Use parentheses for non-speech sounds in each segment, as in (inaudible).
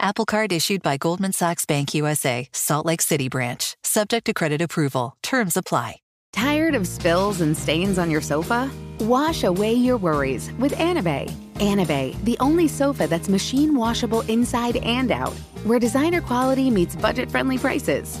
Apple Card issued by Goldman Sachs Bank USA, Salt Lake City branch. Subject to credit approval. Terms apply. Tired of spills and stains on your sofa? Wash away your worries with Anabei. Anabei, the only sofa that's machine washable inside and out, where designer quality meets budget friendly prices.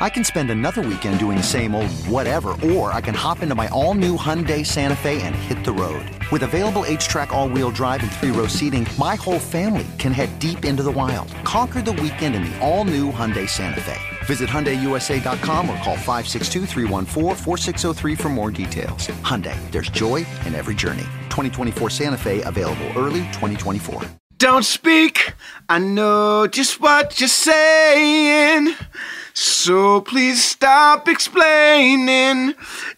I can spend another weekend doing the same old whatever, or I can hop into my all new Hyundai Santa Fe and hit the road. With available HTRAC, all wheel drive, and three row seating, my whole family can head deep into the wild. Conquer the weekend in the all new Hyundai Santa Fe. Visit HyundaiUSA.com or call 562 for more details. Hyundai, there's joy in every journey. 2024 Santa Fe, available early 2024. Don't speak, I know just what you're saying. So please stop explaining.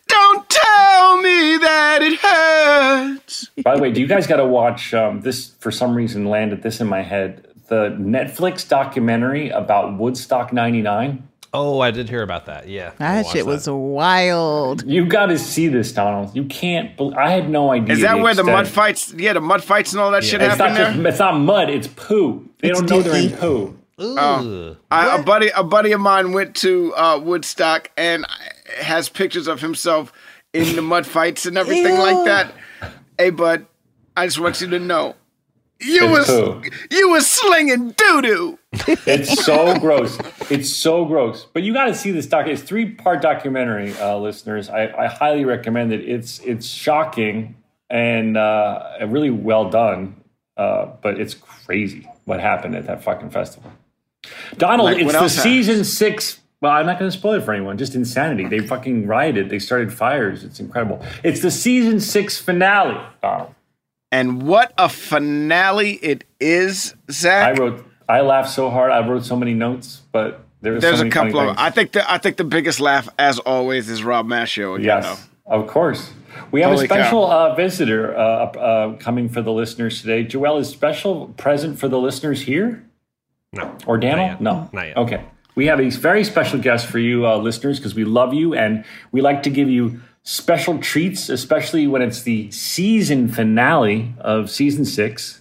Don't tell me that it hurts. By the way, do you guys got to watch um, this? For some reason, landed this in my head. The Netflix documentary about Woodstock '99. Oh, I did hear about that. Yeah, that shit was wild. You got to see this, Donald. You can't. Be- I had no idea. Is that the where the mud fights? Yeah, the mud fights and all that shit It's happen not there. just. It's not mud. It's poo. They It's don't know they're in poo. Ooh. I, a buddy, a buddy of mine went to uh, Woodstock and has pictures of himself in the mud fights and everything like that. Hey, bud, I just want you to know, you It's was poo. you was slinging doo doo. (laughs) It's so gross. It's so gross. But you got to see this doc. It's three part documentary, uh, listeners. I, I highly recommend it. It's it's shocking and uh, really well done. Uh, but it's crazy what happened at that fucking festival. Donald, Like, it's the happened? season six. Well, I'm not going to spoil it for anyone. Just insanity. They fucking rioted. They started fires. It's incredible. It's the season six finale. Donald. And what a finale it is, Zach. I wrote. I laughed so hard. I wrote so many notes, but there was There's so a couple of. things. I think the I think the biggest laugh, as always, is Rob Maschio. Again, Yes, of course. We have Holy a special uh, visitor uh, uh, coming for the listeners today. Joelle, is special present for the listeners here, No. or Daniel? No, Not yet. Okay, we have a very special guest for you, uh, listeners, because we love you and we like to give you special treats, especially when it's the season finale of season six.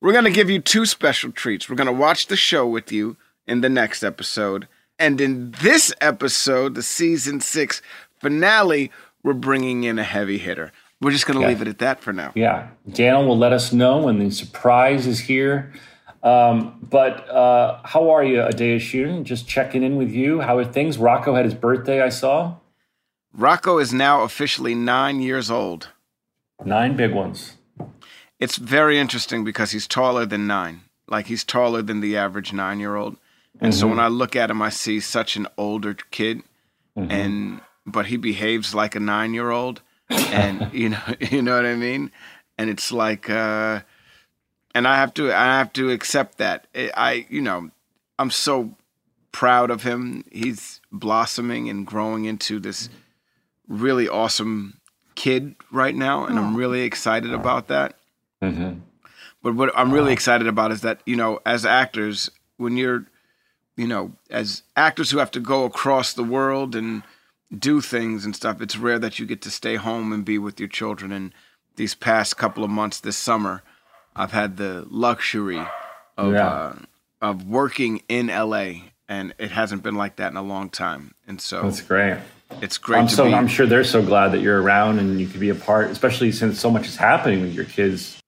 We're going to give you two special treats. We're going to watch the show with you in the next episode. And in this episode, the season six finale, we're bringing in a heavy hitter. We're just going to Yeah. leave it at that for now. Yeah, Daniel will let us know when the surprise is here. Um, but uh, how are you, Adea Shooting? Just checking in with you. How are things? Rocco had his birthday, I saw. Rocco is now officially nine years old. Nine big ones. It's very interesting because he's taller than nine. Like he's taller than the average nine year old. And so when I look at him, I see such an older kid, and but he behaves like a nine year old. and (laughs) you know, you know what I mean. And it's like, uh, and I have to, I have to accept that. I, I, you know, I'm so proud of him. He's blossoming and growing into this really awesome kid right now, and I'm really excited about that. Mm-hmm. But what I'm really excited about is that, you know, as actors, when you're, you know, as actors who have to go across the world and do things and stuff, it's rare that you get to stay home and be with your children. And these past couple of months this summer, I've had the luxury of Yeah. uh, of working in LA, and it hasn't been like that in a long time. And so That's great. it's great I'm to so be. I'm sure they're so glad that you're around and you could be a part, especially since so much is happening with your kids.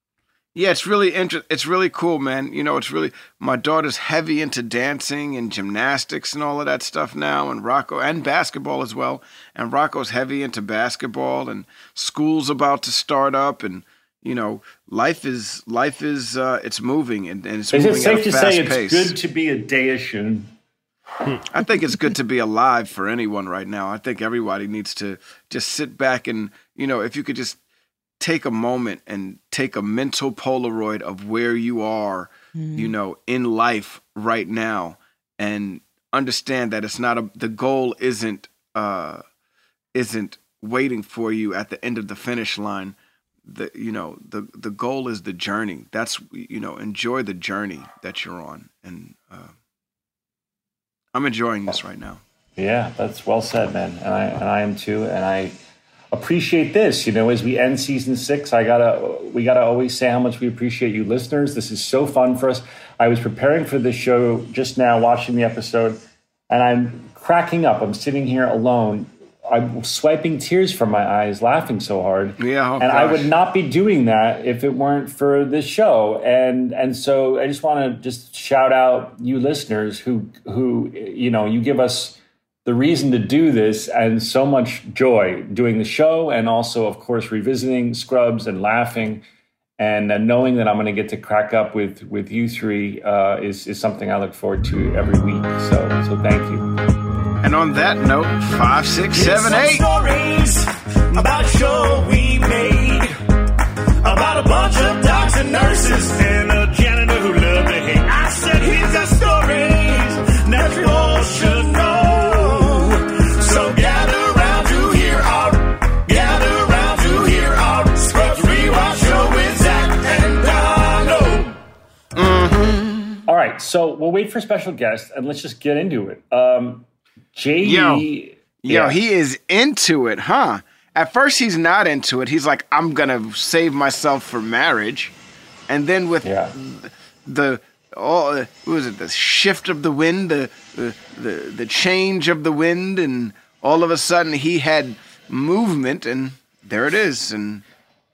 Yeah, it's really inter- It's really cool, man. You know, it's really my daughter's heavy into dancing and gymnastics and all of that stuff now, and Rocco and basketball as well. And Rocco's heavy into basketball, and school's about to start up, and you know, life is life is uh, it's moving and, and it's Is moving it at safe a to fast say it's pace. good to be a Daishun? I think it's good to be alive for anyone right now. I think everybody needs to just sit back and, you know, if you could just take a moment and take a mental Polaroid of where you are, you know, in life right now and understand that it's not a the goal isn't uh isn't waiting for you at the end of the finish line. The you know, the the goal is the journey. That's you know, enjoy the journey that you're on and uh I'm enjoying this right now. Yeah, that's well said, man. And I and I am too. And I appreciate this. You know, as we end season six, I gotta we gotta always say how much we appreciate you listeners. This is so fun for us. I was preparing for this show just now, watching the episode, and I'm cracking up. I'm sitting here alone. I'm swiping tears from my eyes, laughing so hard. Yeah, oh and I would not be doing that if it weren't for this show. And and so I just want to just shout out you listeners who who you know you give us the reason to do this and so much joy doing the show and also of course revisiting Scrubs and laughing and uh, knowing that I'm going to get to crack up with with you three uh, is is something I look forward to every week. So so thank you. And on that note, five, six, seven, Some eight. stories about a show we made about a bunch of docs and nurses and a janitor who loved to hate. I said, here's the stories that you all should know. So gather round to hear our, gather round to hear our Scrubs Rewatch show with Zach and Donald. All right, so we'll wait for special guests and let's just get into it. Um, JD, Yo. yeah. Yo, he is into it, huh? At first, he's not into it. He's like, I'm gonna save myself for marriage, and then with yeah. the oh, uh, what was it? The shift of the wind, the, the the the change of the wind, and all of a sudden he had movement, and there it is. And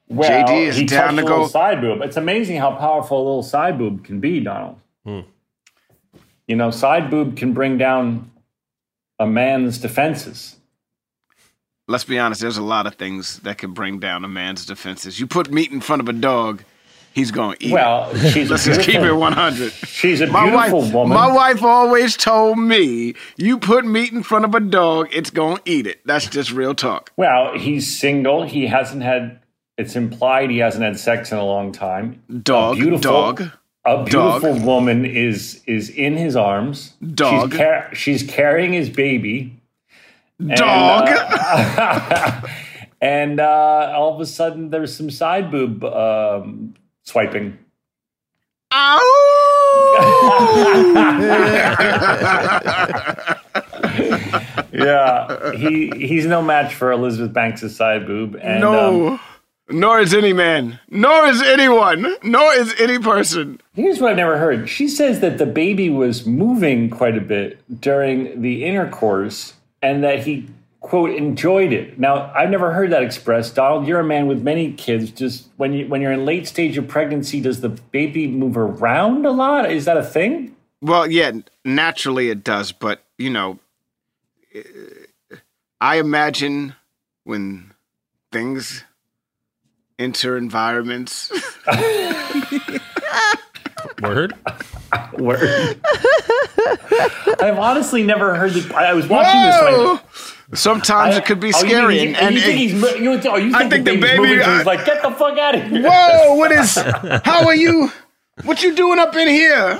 Well, JD is he down touched to a go. side boob. It's amazing how powerful a little side boob can be, Donald. You know, side boob can bring down a man's defenses. Let's be honest. There's a lot of things that can bring down a man's defenses. You put meat in front of a dog, he's gonna eat. it. Well, she's Let's just keep it beautiful- 100. She's a My wife, beautiful woman. my wife always told me, you put meat in front of a dog, it's gonna eat it. That's just real talk. Well, he's single. He hasn't had. It's implied he hasn't had sex in a long time. Dog, a beautiful, dog, A dog. beautiful woman is is in his arms. Dog. She's, car- she's carrying his baby. And, dog. uh, (laughs) and uh, all of a sudden, there's some side boob um, swiping. Ow! (laughs) yeah, he he's no match for Elizabeth Banks' side boob. And, no. um, nor is any man. Nor is anyone. Nor is any person. here's what I've never heard. She says that the baby was moving quite a bit during the intercourse, and that he quote enjoyed it. Now, I've never heard that expressed. Donald, you're a man with many kids. Just when you when you're in late stage of pregnancy, does the baby move around a lot? Is that a thing? Well, yeah, naturally it does, but you know, I imagine when things enter environments. (laughs) Word? (laughs) Word. I've honestly never heard the. I I was watching this. Whoa! When Sometimes it could be Oh, you scary. think and, you think and- he's you, oh, you think, I think the the baby's baby- moving, I- he's like, get the fuck out of here. whoa, what is? How are you? What you doing up in here?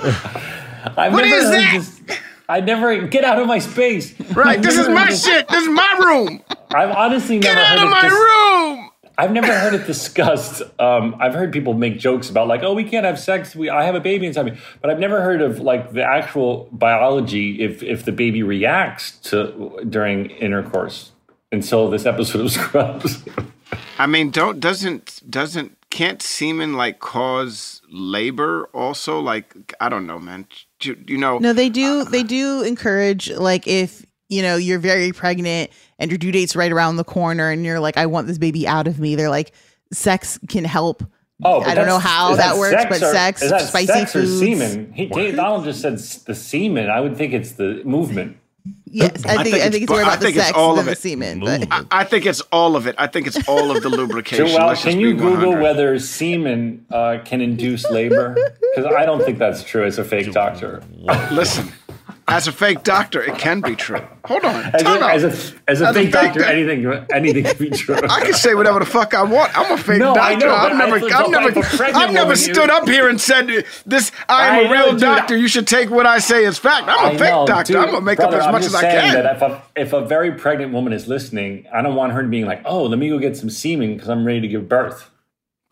I've What never is heard that? This, I never get out of my space. Right, this is (laughs) my shit. This is my room. I've honestly never Get never out heard of my dis- room. I've never heard it discussed. Um, I've heard people make jokes about like, oh, we can't have sex. We I have a baby inside me, but I've never heard of like the actual biology if if the baby reacts to during intercourse until this episode of Scrubs. (laughs) I mean, don't doesn't doesn't can't semen like cause labor also? Like I don't know, man. You, you know, No, they do. They do encourage like if you know you're very pregnant and your due date's right around the corner, and you're like, I want this baby out of me. They're like, sex can help. Oh, I don't know how how is that works, but or- sex, is that spicy sex or semen? He, Donald just said the semen. I would think it's the movement. Yes, I think I think, it's it's, more about the think it's sex all than of the it. semen. But I, I think it's all of it. I think it's all of the (laughs) lubrication. Joel, Let's can you Google 100. whether semen uh, can induce labor? Because I don't think that's true It's a fake doctor. Listen, as a fake doctor, it can be true. Hold on, As a, as a, as a As a fake fake doctor, doc- anything anything can be (laughs) true. I can say whatever the fuck I want. I'm a fake No, doctor. know, I've never, I- I've never, but a pregnant I've never stood up here and said this. I am I a real dude, doctor. I- you should take what I say as fact. I'm a I fake know, doctor. dude, I'm gonna make brother, up as I'm much just as I saying can. That if a, if a very pregnant woman is listening, I don't want her being like, "Oh, let me go get some semen because I'm ready to give birth."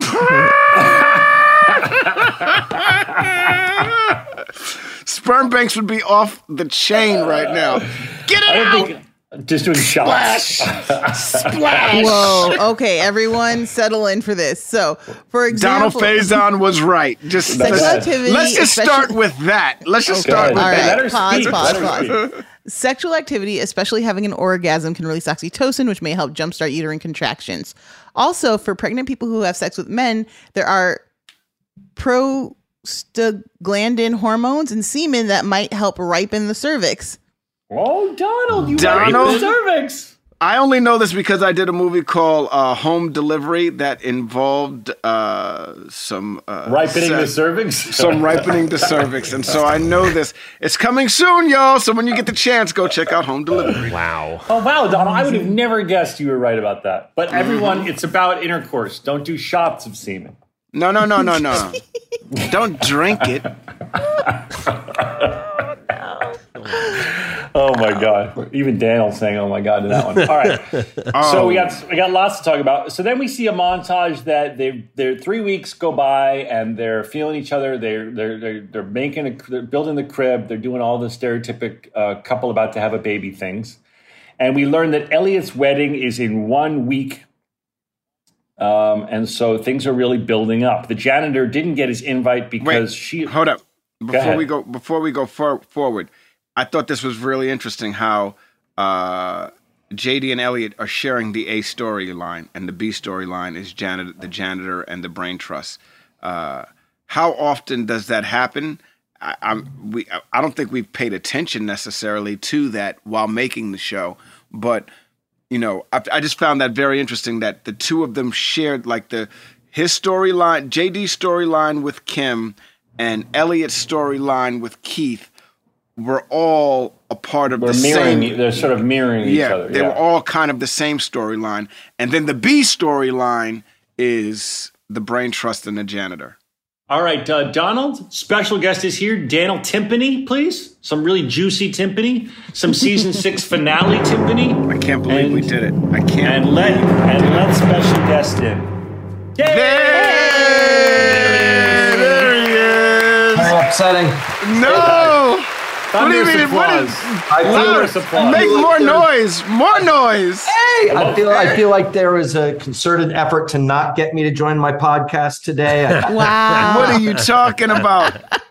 (laughs) (laughs) Sperm banks would be off the chain right now. Get it out! think just doing shots. Splash! Splash! whoa, okay, everyone, settle in for this. So, for example, Donald example, Faison was right. Just let's, let's just start with that. Let's just Go start with All that. Let right, her pause, speak. pause, Let pause. speak. Sexual activity, especially having an orgasm, can release oxytocin, which may help jumpstart uterine contractions. Also, for pregnant people who have sex with men, there are prostaglandin hormones and semen that might help ripen the cervix. Oh, Donald, you Donald? the cervix. I only know this because I did a movie called uh, Home Delivery that involved uh, some uh, Ripening the cervix. some ripening the cervix, and so I know this. It's coming soon, y'all. So when you get the chance, go check out Home Delivery. Wow. Oh wow, Donald! I would have never guessed you were right about that. But everyone, it's about intercourse. Don't do shots of semen. No, no, no, no, no. (laughs) Don't drink it. Oh my god! Even Daniel saying, "Oh my god" to that one. All right. (laughs) So we got we got lots to talk about. So then we see a montage that they they're three weeks go by and they're feeling each other. They're they're they're, they're making a they're building the crib. They're doing all the stereotypic uh, couple about to have a baby things. And we learn that Elliot's wedding is in one week. Um, and so things are really building up. The janitor didn't get his invite because she. Hold up. Before ahead. we go, before we go for, forward, I thought this was really interesting how uh, JD and Elliot are sharing the A storyline, and the B storyline is janitor, the janitor and the brain trust. Uh, how often does that happen? I, I'm we. I don't think we've paid attention necessarily to that while making the show, but you know, I, I just found that very interesting that the two of them shared like the his storyline, JD's storyline with Kim, and Elliot's storyline with Keith were all a part of They're the mirroring. same. They're sort of mirroring each yeah, other. they yeah. were all kind of the same storyline, and then the B storyline is the brain trust and the janitor. All right, uh, Donald, special guest is here. Daniel Timpani, please. Some really juicy timpani. Some season six (laughs) finale timpani. I can't believe we did it. I can't. And let and let special guest in. There, there he is. How upsetting. No. What do you mean? What is? applause. I feel, Thunderous applause. Make more noise! More noise! Hey, I feel I feel like there was a concerted effort to not get me to join my podcast today. (laughs) Wow. What are you talking about? (laughs)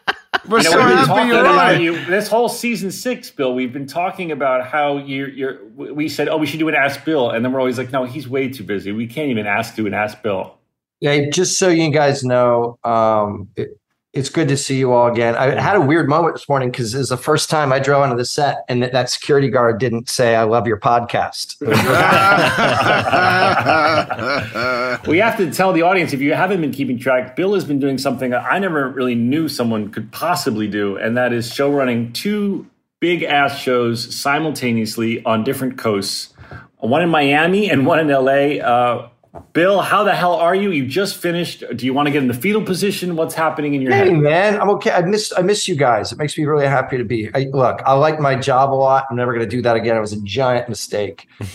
We're You know, so we've happy you're about on. you this whole season six, Bill. We've been talking about how you're. You're. We said, oh, we should do an Ask Bill, and then we're always like, no, he's way too busy. We can't even ask do an Ask Bill. yeah, just so you guys know, um, it, it's good to see you all again. I had a weird moment this morning because it was the first time I drove onto the set, and that, that security guard didn't say, "I love your podcast." (laughs) We have to tell the audience if you haven't been keeping track, Bill has been doing something that I never really knew someone could possibly do, and that is show running two big ass shows simultaneously on different coasts. one in Miami and one in LA. Uh, Bill, how the hell are you? You just finished. Do you want to get in the fetal position? What's happening in your Hey head? man, I'm okay. I miss I miss you guys. It makes me really happy to be. I, look, I like my job a lot. I'm never going to do that again. It was a giant mistake. (laughs) (laughs)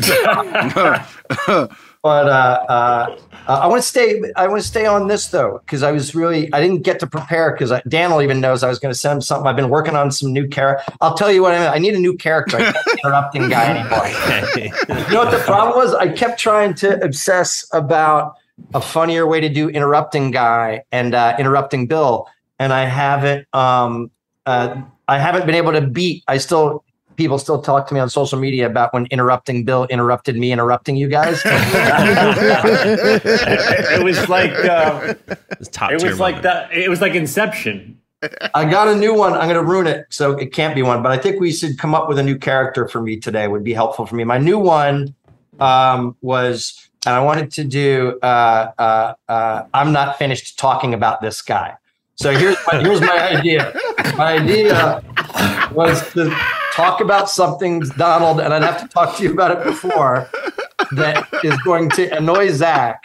(laughs) But uh, uh, uh, I want to stay. I want to stay on this though because I was really. I didn't get to prepare because Daniel even knows I was going to send him something. I've been working on some new character. I'll tell you what I mean. I need a new character. I can't interrupting guy anymore. you know what the problem was? I kept trying to obsess about a funnier way to do interrupting guy and uh, interrupting Bill, and I haven't. Um, uh, I haven't been able to beat. I still people still talk to me on social media about when interrupting Bill interrupted me interrupting you guys. (laughs) it was like uh, It's top it was like that. It was like Inception. I got a new one. I'm going to ruin it, so it can't be one. But I think we should come up with a new character for me today. Would be helpful for me. My new one um, was, and I wanted to do. Uh, uh, uh, I'm not finished talking about this guy. So here's my, here's my idea. My idea was to talk about something, Donald, and I'd have to talk to you about it before that is going to annoy Zach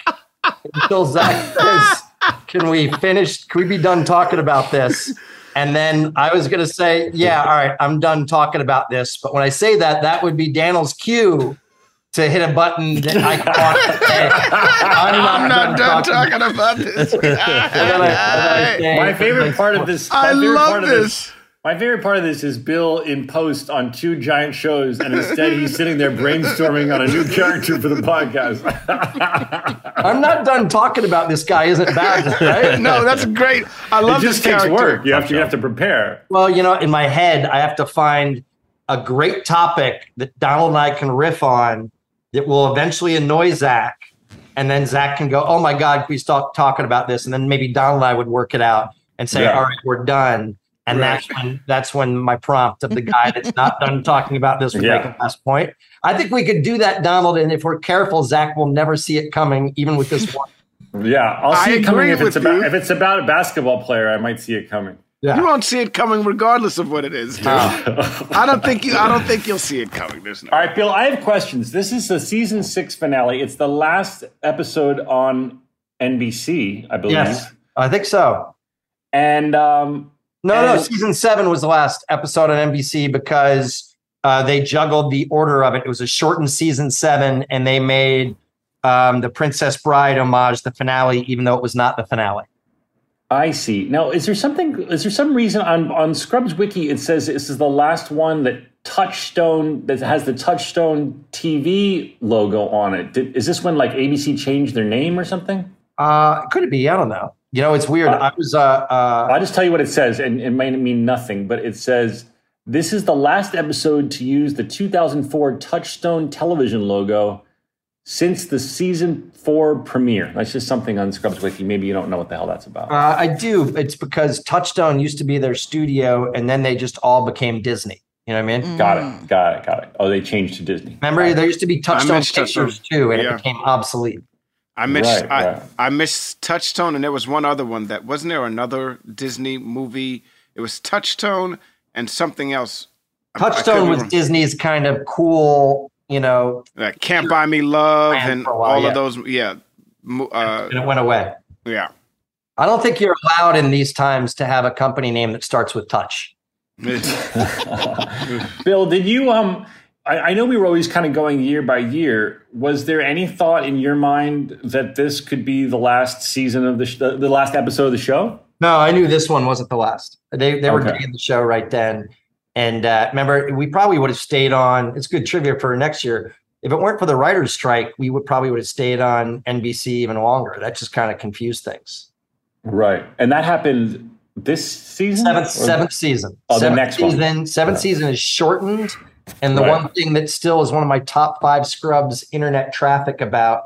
until Zach says, "Can we finish? Can we be done talking about this?" And then I was going to say, "Yeah, all right, I'm done talking about this." But when I say that, that would be Daniel's cue to hit a button that I can't. I'm I'm not done talking talking about this. (laughs) And then I- I My favorite part of this. I love part this. My favorite part of this is Bill in post on two giant shows, and instead he's sitting there brainstorming on a new character for the podcast. (laughs) I'm not done talking about this guy. Isn't bad, (laughs) right? no, that's great. I it love just this takes character. work. You have to you have to prepare. Well, you know, in my head, I have to find a great topic that Donald and I can riff on that will eventually annoy Zach. And then Zach can go, Oh my God, can we stop talking about this? And then maybe Donald and I would work it out and say, Yeah. All right, we're done. And that's when that's when my prompt of the guy that's not done (laughs) talking about this will Yeah. make a last point. I think we could do that, Donald. And if we're careful, Zach will never see it coming, even with this one. (laughs) Yeah, I'll I see it coming if it's with about you. if it's about a basketball player. I might see it coming. You won't see it coming regardless of what it is. (laughs) dude. I don't think you. I don't think you'll see it coming. There's no. All right, Bill, I have questions. This is the season six finale. It's the last episode on NBC, I believe. Yes, I think so. And um, No, no, season seven was the last episode on NBC because uh, they juggled the order of it. It was a shortened season seven, and they made um, the Princess Bride homage the finale, even though it was not the finale. I see. Now, is there something? Is there some reason on on Scrubs Wiki it says this is the last one that Touchstone that has the Touchstone TV logo on it? Did, is this when like ABC changed their name or something? Uh, could it be? I don't know. You know, it's weird. I was uh, uh, I'll just tell you what it says, and it might mean nothing, but it says this is the last episode to use the 2004 Touchstone television logo since the season four premiere. That's just something on Scrubs Wiki. Maybe you don't know what the hell that's about. uh, I do. It's because Touchstone used to be their studio, and then they just all became Disney. You know what I mean? got it. Got it. Got it. Oh, they changed to Disney. Remember, there used to be Touchstone miss Touchstone. Pictures too, and Yeah. it became obsolete. I missed. Right, I, right. I missed Touchstone, and there was one other one that wasn't there. Another Disney movie. It was Touchstone and something else. I- I could Touchstone was wrong. Disney's kind of cool, you know, Like Can't Buy Me Love and while, all yeah. of those. Yeah. Uh, and it went away. yeah. I don't think you're allowed in these times to have a company name that starts with touch. (laughs) Bill, did you um I, I know we were always kind of going year by year. Was there any thought in your mind that this could be the last season of the sh- the, the last episode of the show? No, I knew this one wasn't the last. They they were Okay. doing the show right then. And uh, remember, we probably would have stayed on. It's good trivia for next year. If it weren't for the writers' strike, we would probably would have stayed on NBC even longer. That just kind of confused things. Right. And that happened this season? Seventh Or- seventh season. Oh, the seventh next one. season. Seventh season is shortened. And the Right. one thing that still is one of my top five scrubs internet traffic about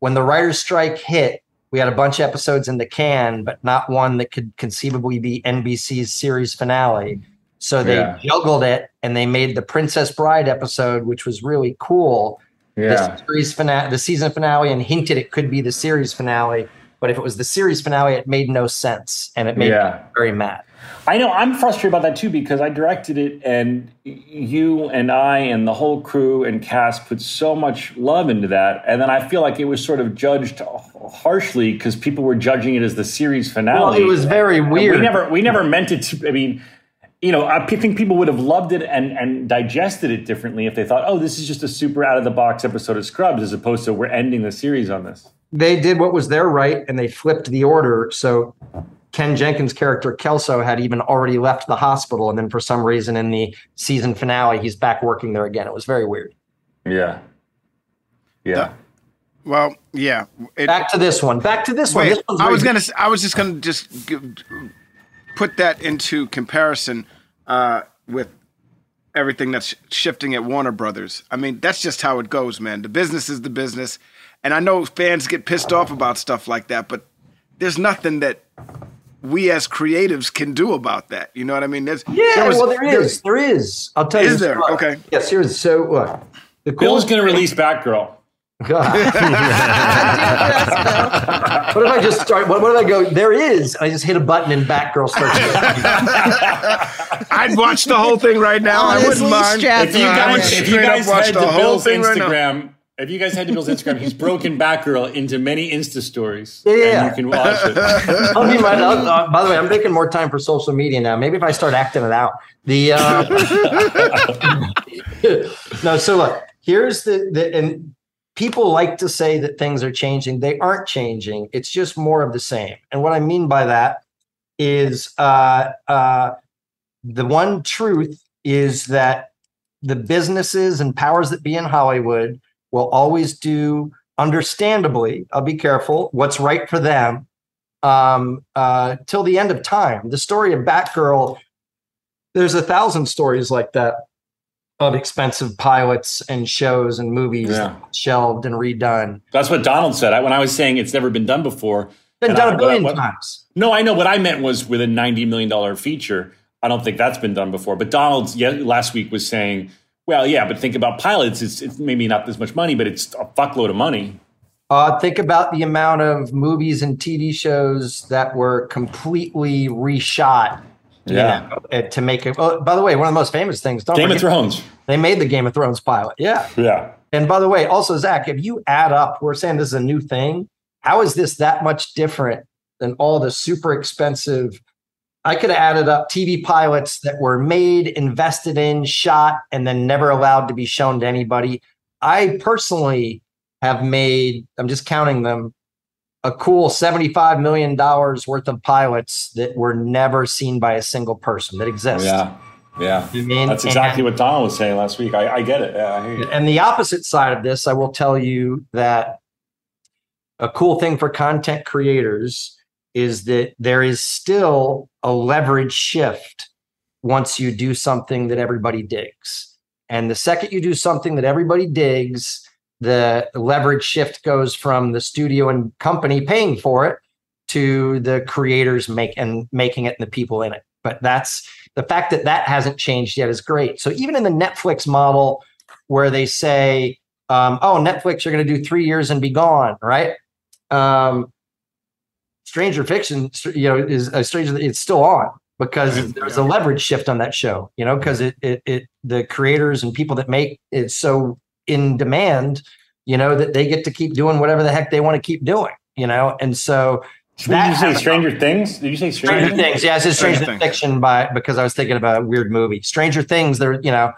when the writers' strike hit, we had a bunch of episodes in the can, but not one that could conceivably be NBC's series finale. So they Yeah. juggled it and they made the Princess Bride episode, which was really cool. Yeah. The series finale, the season finale, and hinted it could be the series finale. But if it was the series finale, it made no sense, and it made Yeah. me very mad. I know I'm frustrated about that too because I directed it and you and I and the whole crew and cast put so much love into that, and then I feel like it was sort of judged harshly because people were judging it as the series finale. Well, it was very And weird. We never we never meant it to. I mean. You know, I think people would have loved it and, and digested it differently if they thought, "Oh, this is just a super out of the box episode of Scrubs," as opposed to we're ending the series on this. They did what was their right, and they flipped the order. So Ken Jenkins' character Kelso had even already left the hospital, and then for some reason in the season finale, he's back working there again. It was very weird. Yeah, yeah. Well, yeah. It, Back to this one. Back to this one. This I was gonna. I was just gonna just give, put that into comparison uh, with everything that's shifting at Warner Brothers. I mean, that's just how it goes, man. The business is the business, and I know fans get pissed off about stuff like that, but there's nothing that we as creatives can do about that. You know what I mean? There's, Yeah, was- well, there is. There is. I'll tell you. Is there? Look, Okay. Yes, here's so what? The Bill's coolest going to release Batgirl. (laughs) God. (laughs) what if I just start? What, what if I go? There is. I just hit a button and Batgirl starts. (laughs) I'd watch the whole thing right now. I wouldn't Honestly, mind. if you in. I would guys, if you guys watch head the to whole Bill's thing right now. Instagram, if you guys head to Bill's Instagram, he's broken Batgirl into many Insta stories. Yeah, yeah. And you can watch it. (laughs) I'll be my, uh, by the way, I'm making more time for social media now. Maybe if I start acting it out. The uh, (laughs) no. So look, here's the the and people like to say that things are changing. They aren't changing. It's just more of the same. And what I mean by that is uh, uh, the one truth is that the businesses and powers that be in Hollywood will always do, understandably, I'll be careful, what's right for them um, uh, till the end of time. The story of Batgirl, there's a thousand stories like that of expensive pilots and shows and movies Yeah. shelved and redone. That's what Donald said. I, when I was saying it's never been done before. Been done I- a billion what- times. No, I know. What I meant was with a $90 million feature. I don't think that's been done before. But Donald yeah, last week was saying, well, yeah, but think about pilots. It's, it's maybe not this much money, but it's a fuckload of money. Uh, think about the amount of movies and TV shows that were completely reshot. Yeah. know, uh, to make it. Oh, by the way, one of the most famous things. Don't Game of Thrones. They made the Game of Thrones pilot. Yeah. Yeah. And by the way, also Zach, if you add up, we're saying this is a new thing. How is this that much different than all the super expensive? I could have added up TV pilots that were made, invested in, shot, and then never allowed to be shown to anybody. I personally have made, I'm just counting them, a cool $75 million worth of pilots that were never seen by a single person that exist. Yeah. Yeah. You mean? That's exactly And- what Donald was saying last week. I, I get it. Yeah, I and the opposite side of this, I will tell you that a cool thing for content creators is that there is still a leverage shift once you do something that everybody digs. And the second you do something that everybody digs, the leverage shift goes from the studio and company paying for it to the creators make and making it and the people in it. But that's the fact that that hasn't changed yet is great. So even in the Netflix model, where they say, um, "Oh, Netflix, you're going to do three years and be gone," right? Um, Stranger Fiction, you know, is a Stranger. It's still on because there's a leverage shift on that show. You know, because it, it it the creators and people that make it so in demand. You know that they get to keep doing whatever the heck they want to keep doing. You know, and so Did you say Stranger Things? Did you say Stranger, Stranger Things. Yeah, I said Stranger Stranger Fiction by because I was thinking about a weird movie. Stranger Things, there, you know,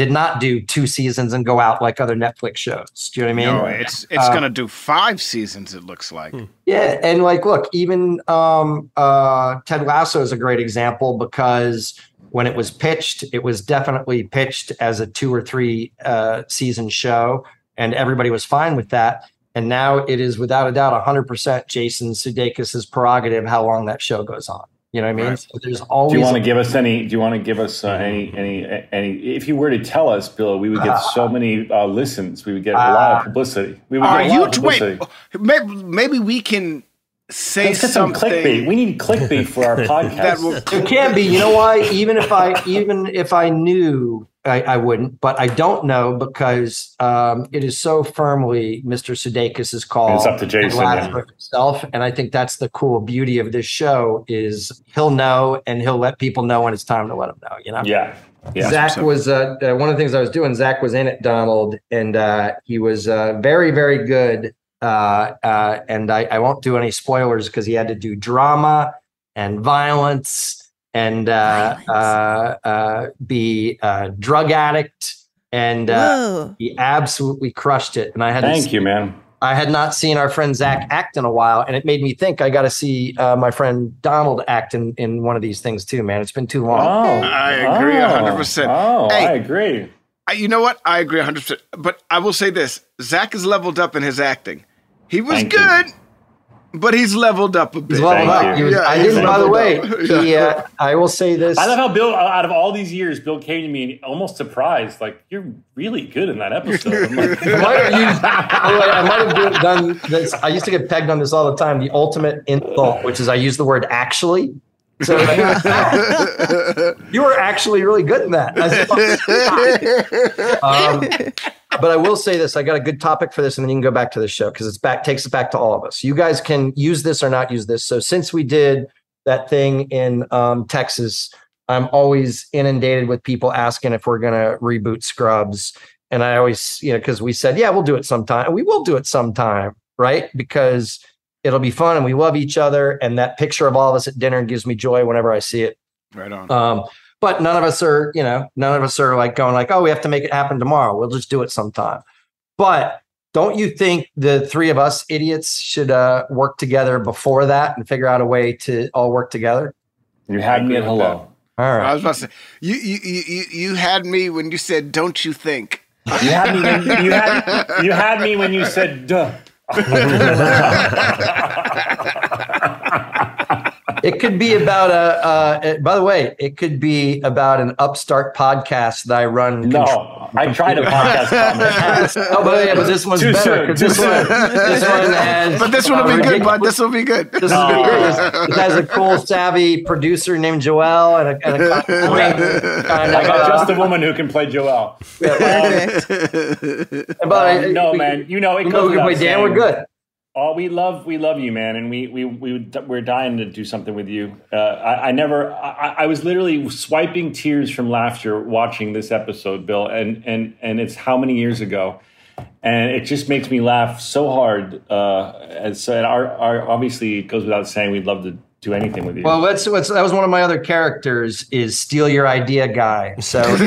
did not do two seasons and go out like other Netflix shows. Do you know what I mean? No, it's it's Uh, gonna do five seasons. It looks like. Yeah, and like, look, even um, uh, Ted Lasso is a great example because when it was pitched, it was definitely pitched as a two or three uh, season show, and everybody was fine with that. And now it is without a doubt 100% Jason Sudeikis' prerogative how long that show goes on. You know what I mean? Right. So there's Do you want to give us any? Do you want to give us uh, any? Any? Any? If you were to tell us, Bill, we would get (laughs) so many uh, listens. We would get a lot of publicity. We would Are get a you lot of publicity. Maybe, maybe we can say Let's get some something. clickbait. We need clickbait for our (laughs) podcast. that will It can be. You know why? Even if I even if I knew I, I wouldn't, but I don't know because um, it is so firmly Mr. Sudeikis' call. It's up to Jason, and yeah. himself, and I think that's the cool beauty of this show is he'll know and he'll let people know when it's time to let them know. You know. Yeah. Yeah. Zach was uh, uh, one of the things I was doing. Zach was in it, Donald, and uh, he was uh, very, very good. Uh, uh, and I, I won't do any spoilers because he had to do drama and violence and uh, uh, uh, be a drug addict, and uh, he absolutely crushed it. And I had Thank you, man. I had not seen our friend Zach act in a while, and it made me think I got to see uh, my friend Donald act in, in one of these things too. Man, it's been too long. Oh, I agree oh, 100%. Oh, Hey. I agree. I, you know what? I agree 100%. But I will say this Zach has leveled up in his acting. He was Thank you. Good, but he's leveled up a bit. He's leveled Thank up. you. Was- Yeah, I he's didn't. By the way, up. (laughs) he, uh, I will say this. I love how Bill, out of all these years, Bill came to me and almost surprised, like, you're really good in that episode. I'm like, (laughs) (laughs) I might have used- by the way, I might have done this. I used to get pegged on this all the time. The ultimate insult, which is I use the word actually. So you were actually really good in that. Um, but I will say this: I got a good topic for this, and then you can go back to the show because it's back takes it back to all of us. You guys can use this or not use this. So since we did that thing in um, Texas, I'm always inundated with people asking if we're going to reboot Scrubs, and I always, you know, because we said, yeah, we'll do it sometime, we will do it sometime, right? Because it'll be fun, and we love each other, and that picture of all of us at dinner gives me joy whenever I see it. Right on. Um, but none of us are, you know, none of us are like going like, oh, we have to make it happen tomorrow. We'll just do it sometime. But don't you think the three of us idiots should uh, work together before that and figure out a way to all work together? you had me at hello. All right, I was about to say, you, you, you, you- you had me when you said, don't you think? You had me when you had, you had me when you said, duh. (laughs) (laughs) It could be about a. Uh, uh, by the way, it could be about an upstart podcast that I run. No, I tried a podcast (laughs) oh, but yeah, but this one's Too better soon, 'cause too this one, this one has. But this one uh, will be good, ridiculous- bud. This will be good. This is gonna be great. It has a cool, savvy producer named Joel and a, and a (laughs) kind I of, got uh, just a woman who can play Joelle. Perfect. (laughs) but Um, no, we- man. You know, it we goes know we can play Dan. We're good. Oh, we love we love you, man, and we we we we're dying to do something with you. Uh, I, I never, I, I was literally swiping tears from laughter watching this episode, Bill, and and and it's how many years ago, and it just makes me laugh so hard. Uh, and so, and our, our obviously it goes without saying, we'd love to do anything with you. Well, that's what's that was one of my other characters is steal your idea guy. So (laughs) (laughs) if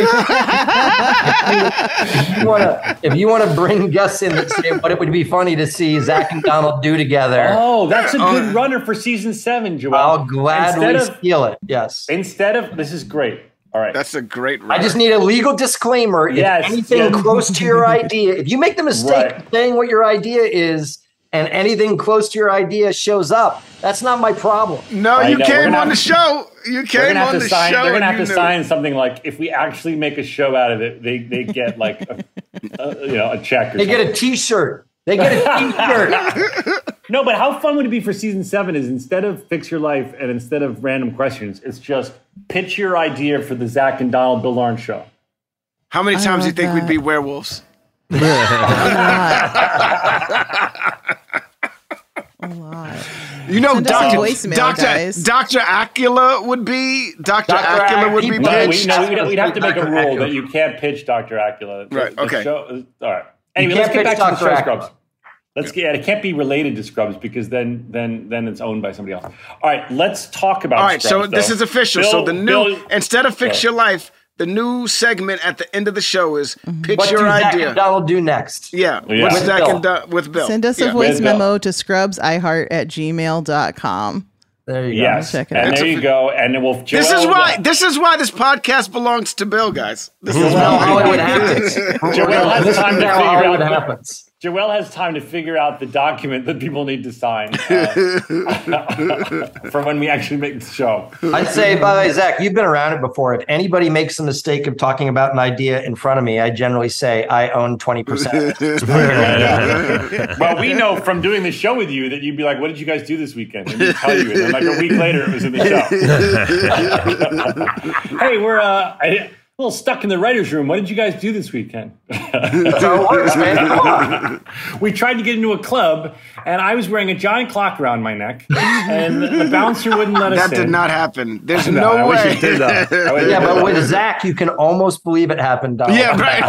you want to if you want to bring guests in that say what it would be funny to see Zach and Donald do together, oh, that's a good runner for season seven, Joelle. I'll gladly instead of steal it. Yes. instead of this is great. All right, That's a great I just need a legal disclaimer. Yes, if anything yes. close to your idea, if you make the mistake Right. of saying what your idea is and anything close to your idea shows up, that's not my problem. No, I you know, we're came gonna on the have- show. You They're came gonna have on to the sign. show. They're gonna have to knew. sign something like if we actually make a show out of it, they they get like a, a, you know a check. Or They get a T-shirt. They get a (laughs) T-shirt. no, but how fun would it be for season seven? Is instead of fix your life and instead of random questions, it's just pitch your idea for the Zach and Donald Bill Lawrence show. How many times do you love think we'd be werewolves? (laughs) (laughs) A lot. A lot. You know, Send us a Doctor Doctor guys. Doctor Acula would be Doctor Acula would be Acula. No, we, pitched. no, we'd, we'd have to make a rule Acula. that you can't pitch Dr. Acula. Right, the okay. show- uh, all right. Anyway, You let's get back pitch to the show, Dr. Scrubs. Let's get. It can't be related to Scrubs because then, then, then it's owned by somebody else. All right, let's talk about. All right, so Scrubs, this is official. Bill- so the new Bill- instead of fix Go. your life, the new segment at the end of the show is mm-hmm. pitch What do your Zach idea. and Donald do next? Yeah, Yeah. what's With Zach Bill. and Don- with Bill? Send us yeah. a voice With Bill. memo to scrubsiheart at gmail.com. There you go. Yes, Check it and out. there you go. And then we'll. This is why. This is why this podcast belongs to Bill, guys. This is Well, why. Hollywood happens. Joel has This time to how figure Hollywood out. happens. Joel has time to figure out the document that people need to sign uh, (laughs) for when we actually make the show. I'd say, by the way, Zach, you've been around it before. If anybody makes the mistake of talking about an idea in front of me, I generally say I own 20%. (laughs) (laughs) well, we know from doing the show with you that you'd be like, "What did you guys do this weekend?" And we tell you, and then like a week later, it was in the show. hey, we're uh, I, little stuck in the writer's room. What did you guys do this weekend? That's (laughs) how it works, man. Come on. we tried to get into a club, and I was wearing a giant clock around my neck, and the bouncer wouldn't let us That in. did not happen. There's No, no, I wish way. it did, though. I wish it Yeah, but though. with Zach, you can almost believe it happened. Donald. yeah, right.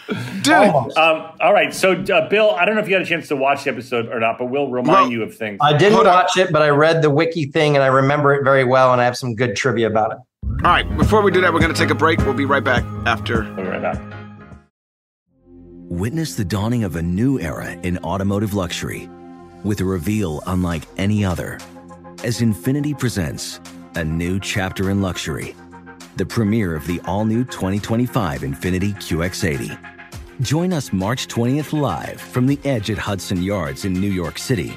(laughs) (laughs) Dude, Almost. Um, all right, so uh, Bill, I don't know if you had a chance to watch the episode or not, but we'll remind Well, you of things. I didn't Hold on. watch it, but I read the wiki thing and I remember it very well, and I have some good trivia about it. All right. Before we do that, we're going to take a break. We'll be right back after. We'll be right back. Witness the dawning of a new era in automotive luxury with a reveal unlike any other as Infiniti presents a new chapter in luxury, the premiere of the all new 2025 Infiniti QX80. Join us March 20th live from the edge at Hudson Yards in New York City,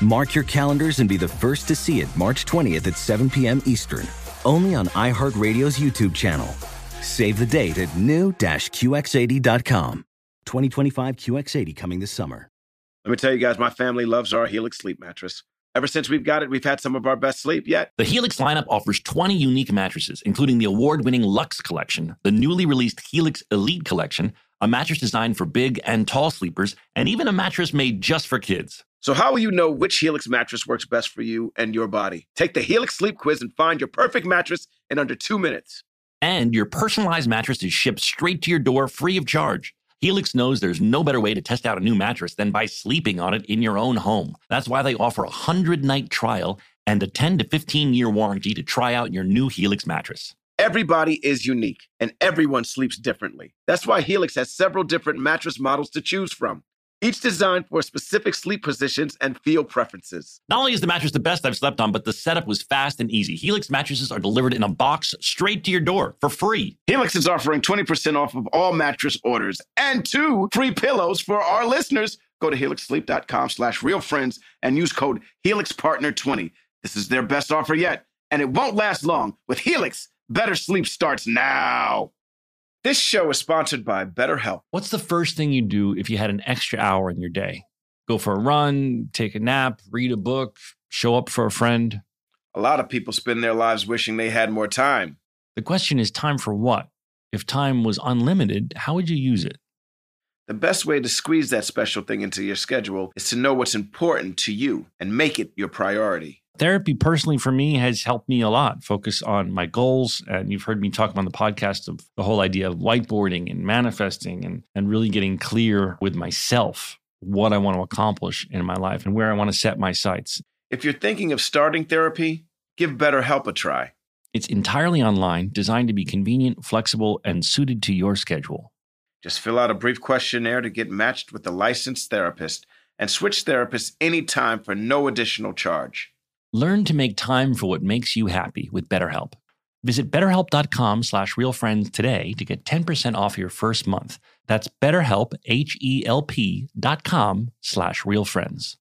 Mark your calendars and be the first to see it March 20th at 7 p.m. Eastern, only on iHeartRadio's YouTube channel. Save the date at new-QX80.com. 2025 QX80 coming this summer. Let me tell you guys, my family loves our Helix sleep mattress. Ever since we've got it, we've had some of our best sleep yet. The Helix lineup offers 20 unique mattresses, including the award winning Luxe Collection, the newly released Helix Elite Collection, a mattress designed for big and tall sleepers, and even a mattress made just for kids. So, how will you know which Helix mattress works best for you and your body? Take the Helix sleep quiz and find your perfect mattress in under two minutes. And your personalized mattress is shipped straight to your door free of charge. Helix knows there's no better way to test out a new mattress than by sleeping on it in your own home. That's why they offer a 100 night trial and a 10 to 15 year warranty to try out your new Helix mattress. Everybody is unique and everyone sleeps differently. That's why Helix has several different mattress models to choose from, each designed for specific sleep positions and feel preferences. Not only is the mattress the best I've slept on, but the setup was fast and easy. Helix mattresses are delivered in a box straight to your door for free. Helix is offering 20% off of all mattress orders and two free pillows for our listeners. Go to helixsleep.com slash real friends and use code HelixPartner20. This is their best offer yet, and it won't last long. With Helix, better sleep starts now. This show is sponsored by BetterHelp. What's the first thing you do if you had an extra hour in your day? Go for a run, take a nap, read a book, show up for a friend. A lot of people spend their lives wishing they had more time. The question is time for what? If time was unlimited, how would you use it? The best way to squeeze that special thing into your schedule is to know what's important to you and make it your priority. Therapy, personally, for me, has helped me a lot focus on my goals. And you've heard me talk on the podcast of the whole idea of whiteboarding and manifesting and, and really getting clear with myself what I want to accomplish in my life and where I want to set my sights. If you're thinking of starting therapy, give BetterHelp a try. It's entirely online, designed to be convenient, flexible, and suited to your schedule. Just fill out a brief questionnaire to get matched with a licensed therapist and switch therapists anytime for no additional charge. Learn to make time for what makes you happy with BetterHelp. Visit betterhelp.com slash realfriends today to get 10% off your first month. That's betterhelp, H-E-L-P dot com slash realfriends.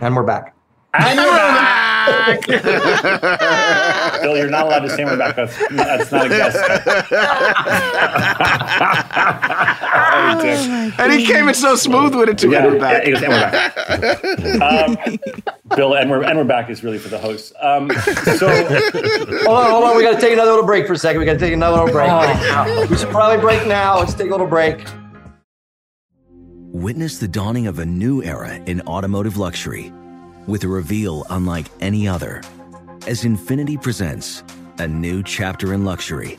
And we're back. And we're back. (laughs) Bill, you're not allowed to say we're back. That's, that's not a guess. (laughs) Oh. And he came in so smooth with it too. Yeah, and we're back. it goes, and we're back. Um, Bill, and we're, and we're back is really for the host. Um, so, Hold on, hold on. We got to take another little break for a second. We got to take another little break. We should probably break now. Let's take a little break. Witness the dawning of a new era in automotive luxury with a reveal unlike any other as Infiniti presents a new chapter in luxury,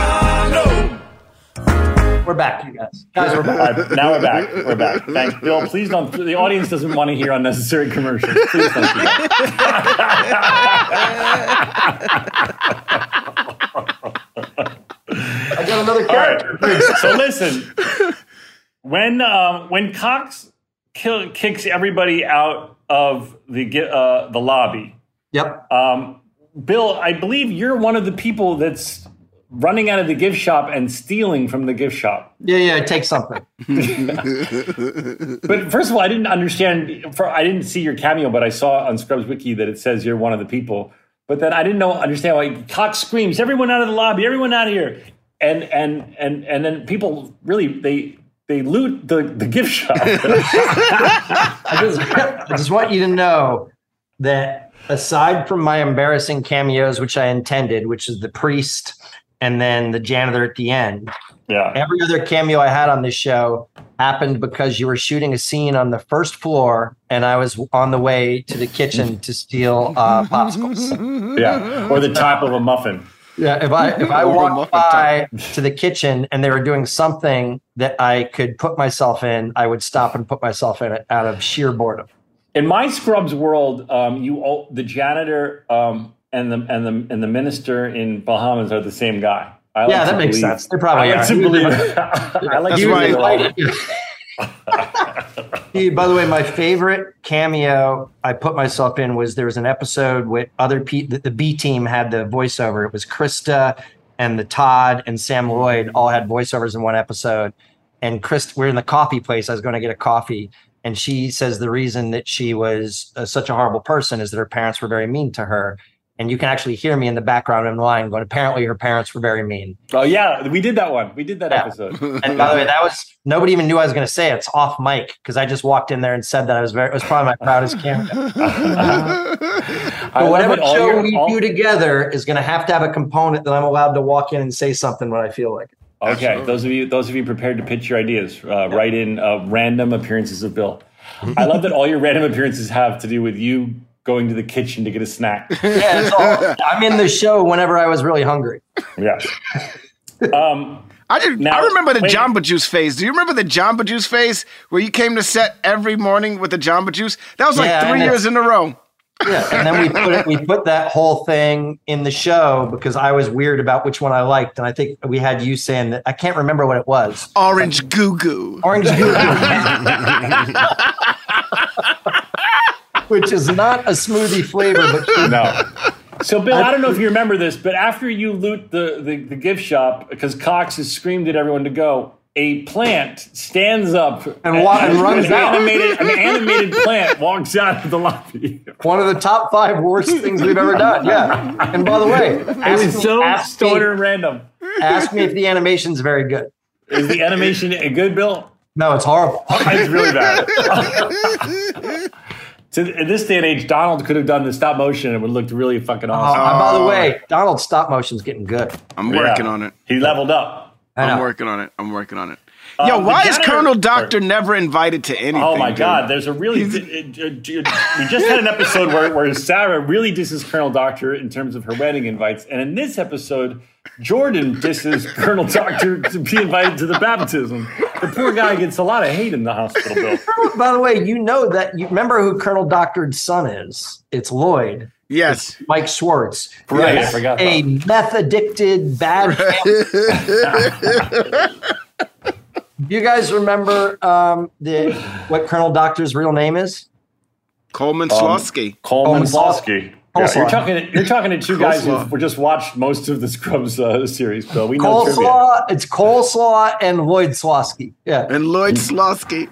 We're back, you guys. Guys, we're back. right, (laughs) now we're back. We're back. Thanks, Bill. Please don't. The audience doesn't want to hear unnecessary commercials. Please don't do (laughs) I got another All character. right. So listen, when um, when Cox kill, kicks everybody out of the uh, the lobby, Yep. um, Bill, I believe you're one of the people that's running out of the gift shop and stealing from the gift shop. Yeah, yeah, take something. (laughs) (laughs) But first of all, I didn't understand. For I didn't see your cameo, but I saw on Scrubs Wiki that it says you're one of the people. But then I didn't know understand why Cox screams, "Everyone out of the lobby! Everyone out of here!" And and and and then people really they they loot the the gift shop. (laughs) I just, I just want you to know that aside from my embarrassing cameos, which I intended, which is the priest and then the janitor at the end, yeah. every other cameo I had on this show happened because you were shooting a scene on the first floor and I was on the way to the kitchen (laughs) to steal uh, popsicles. Yeah. Or the top of a muffin. Yeah, if I if I Over walked by to the kitchen and they were doing something that I could put myself in, I would stop and put myself in it out of sheer boredom. In my Scrubs world, um, you all, the janitor um, and the and the and the minister in Bahamas are the same guy. I Yeah, like that makes believe- sense. They probably I like are. to believe. (laughs) I like That's to why- believe they're all- Dude, (laughs) by the way, my favorite cameo I put myself in was there was an episode with other people. The, the B team had the voiceover. It was Christa and the Todd and Sam Lloyd all had voiceovers in one episode. And Chris, we're in the coffee place. I was going to get a coffee, and she says the reason that she was uh, such a horrible person is that her parents were very mean to her. And you can actually hear me in the background in line going, apparently her parents were very mean. Oh yeah, we did that one. We did that Yeah. episode. (laughs) And by the way, that was nobody even knew I was going to say it. it's off mic because I just walked in there and said that I was very. It was probably my proudest cameo. (laughs) But whatever it. Show your- we all- do together is going to have to have a component that I'm allowed to walk in and say something when I feel like it. Okay, those of you, those of you prepared to pitch your ideas, uh, write in uh, random appearances of Bill. I love that all your random appearances have to do with you going to the kitchen to get a snack. (laughs) Yeah, it's all, I'm in the show whenever I was really hungry. Yeah. Um, I did. Now- I remember the wait. Jamba Juice phase. Do you remember the Jamba Juice phase where you came to set every morning with the Jamba Juice? That was like Yeah, three years in a row. Yeah, and then we put it, we put that whole thing in the show because I was weird about which one I liked, and I think we had you saying that I can't remember what it was. Orange Goo Goo. Orange Goo Goo (laughs) (laughs) which is not a smoothie flavor, but (laughs) no. So, Bill, I don't know if you remember this, but after you loot the, the, the gift shop, because Cox has screamed at everyone to go, a plant stands up And wa- and runs an out. Animated, an animated plant walks out of the lobby. one of the top five worst things we've ever done. Yeah. And by the way, It ask was me, so ask stoner me, random. ask me if the animation's very good. Is the animation a good, Bill? No, it's horrible. It's really bad. (laughs) so in this day and age, Donald could have done the stop motion and it would have looked really fucking Oh, awesome. and by the way, Donald's stop motion's getting good. I'm Yeah. working on it. He leveled up. I I'm working on it. I'm working on it. Uh, Yo, why is Colonel Doctor never invited to anything? Oh my dude? God! There's a really. it- it- it- we just had an episode where, where Sarah really disses Colonel Doctor in terms of her wedding invites, and in this episode, Jordan disses Colonel Doctor to be invited to the baptism. The poor guy gets a lot of hate in the hospital, Bill. By the way, you know that you remember who Colonel Doctored's son is? It's Lloyd. Yes. Mike Schwartz. Right, I Yes, forgot that. A meth addicted bad. Do (laughs) you guys remember um, the what Colonel Doctor's real name is? Coleman Um, Slosky. Coleman Coleman Slosky. Yeah, Coleslaw. you're talking. You're talking to two guys who just watched most of the Scrubs uh, series, Bill. We know trivia. Coleslaw. It's coleslaw and Lloyd Slosky. Yeah. and Lloyd Slosky.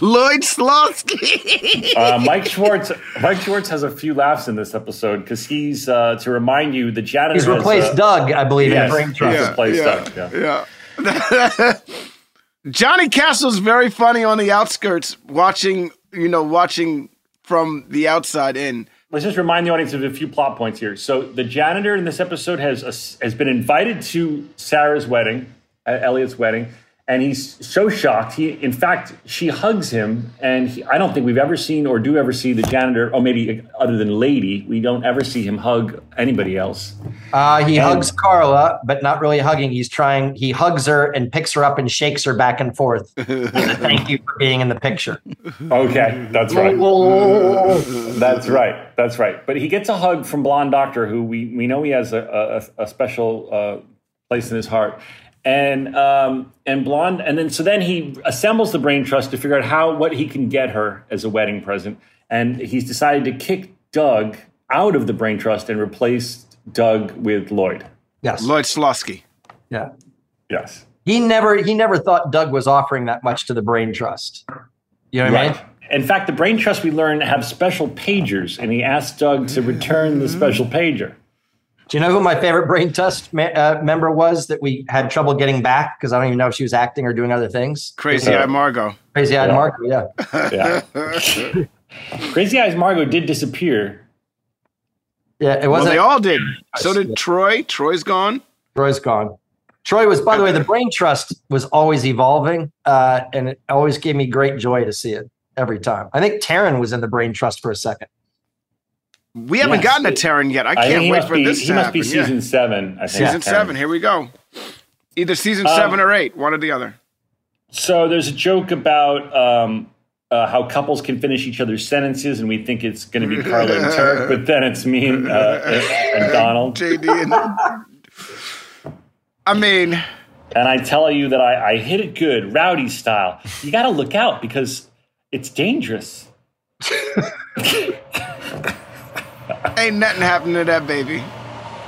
Lloyd Slosky. (laughs) Uh, Mike Schwartz. Mike Schwartz has a few laughs in this episode because he's uh, to remind you the janitor. He's has, replaced uh, Doug, I believe, yes. in Brain Trust. Yeah. replaced Doug, yeah. (laughs) Johnny Kastl's very funny on the outskirts, watching you know watching from the outside in. Let's just remind the audience of a few plot points here. So the janitor in this episode has has been invited to Sarah's wedding, Elliot's wedding, and he's so shocked. He, in fact, she hugs him, and he, I don't think we've ever seen or do ever see the janitor, or maybe other than Lady, we don't ever see him hug anybody else. Uh, he And- hugs Carla, but not really hugging. He's trying. He hugs her and picks her up and shakes her back and forth. (laughs) Thank you for being in the picture. Okay, that's right. (laughs) That's right. That's right. But he gets a hug from Blonde Doctor, who we, we know he has a, a, a special uh, place in his heart. And um, and Blonde, and then so then he assembles the brain trust to figure out how what he can get her as a wedding present. And he's decided to kick Doug out of the brain trust and replace Doug with Lloyd. Yes, Lloyd Slosky. Yeah. Yes. He never. He never thought Doug was offering that much to the Brain Trust. You know what I mean? In fact, the brain trust we learn have special pagers, and he asked Doug to return the special pager. Do you know who my favorite Brain Trust ma- uh, member was that we had trouble getting back because I don't even know if she was acting or doing other things? Crazy Eye Margot. Crazy Eyed Yeah. Marco. Yeah. (laughs) Yeah. (laughs) Crazy Eyes Margot did disappear. Yeah. It wasn't. they all did. (laughs) So did Troy. Troy's gone. Troy's gone. Troy was, by the way, the Brain Trust was always evolving, uh, and it always gave me great joy to see it every time. I think Taryn was in the Brain Trust for a second. We haven't Yes. gotten to Terran yet. I I can't he wait for be, this he to must happen. be Yeah. season seven. I think. Season seven. Here we go. Either season Um, seven or eight, one or the other. So there's a joke about um, uh, how couples can finish each other's sentences, and we think it's going to be Carla and Turk, (laughs) but then it's me and, uh, and, (laughs) and Donald. JD and I mean, And I tell you that I, I hit it good, rowdy style. You got to look out because it's dangerous. (laughs) ain't nothing happening to that baby.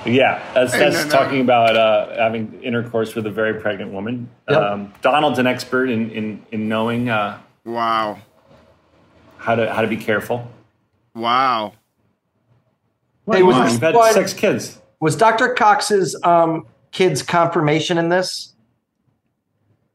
Yeah, that's, that's no, no. talking about uh, having intercourse with a very pregnant woman. Yep. Um, Donald's an expert in in, in knowing uh, Wow. how to how to be careful. Wow. Hey, was Wow, this We've had one- six kids. Was Dr. Cox's um, kid's confirmation in this?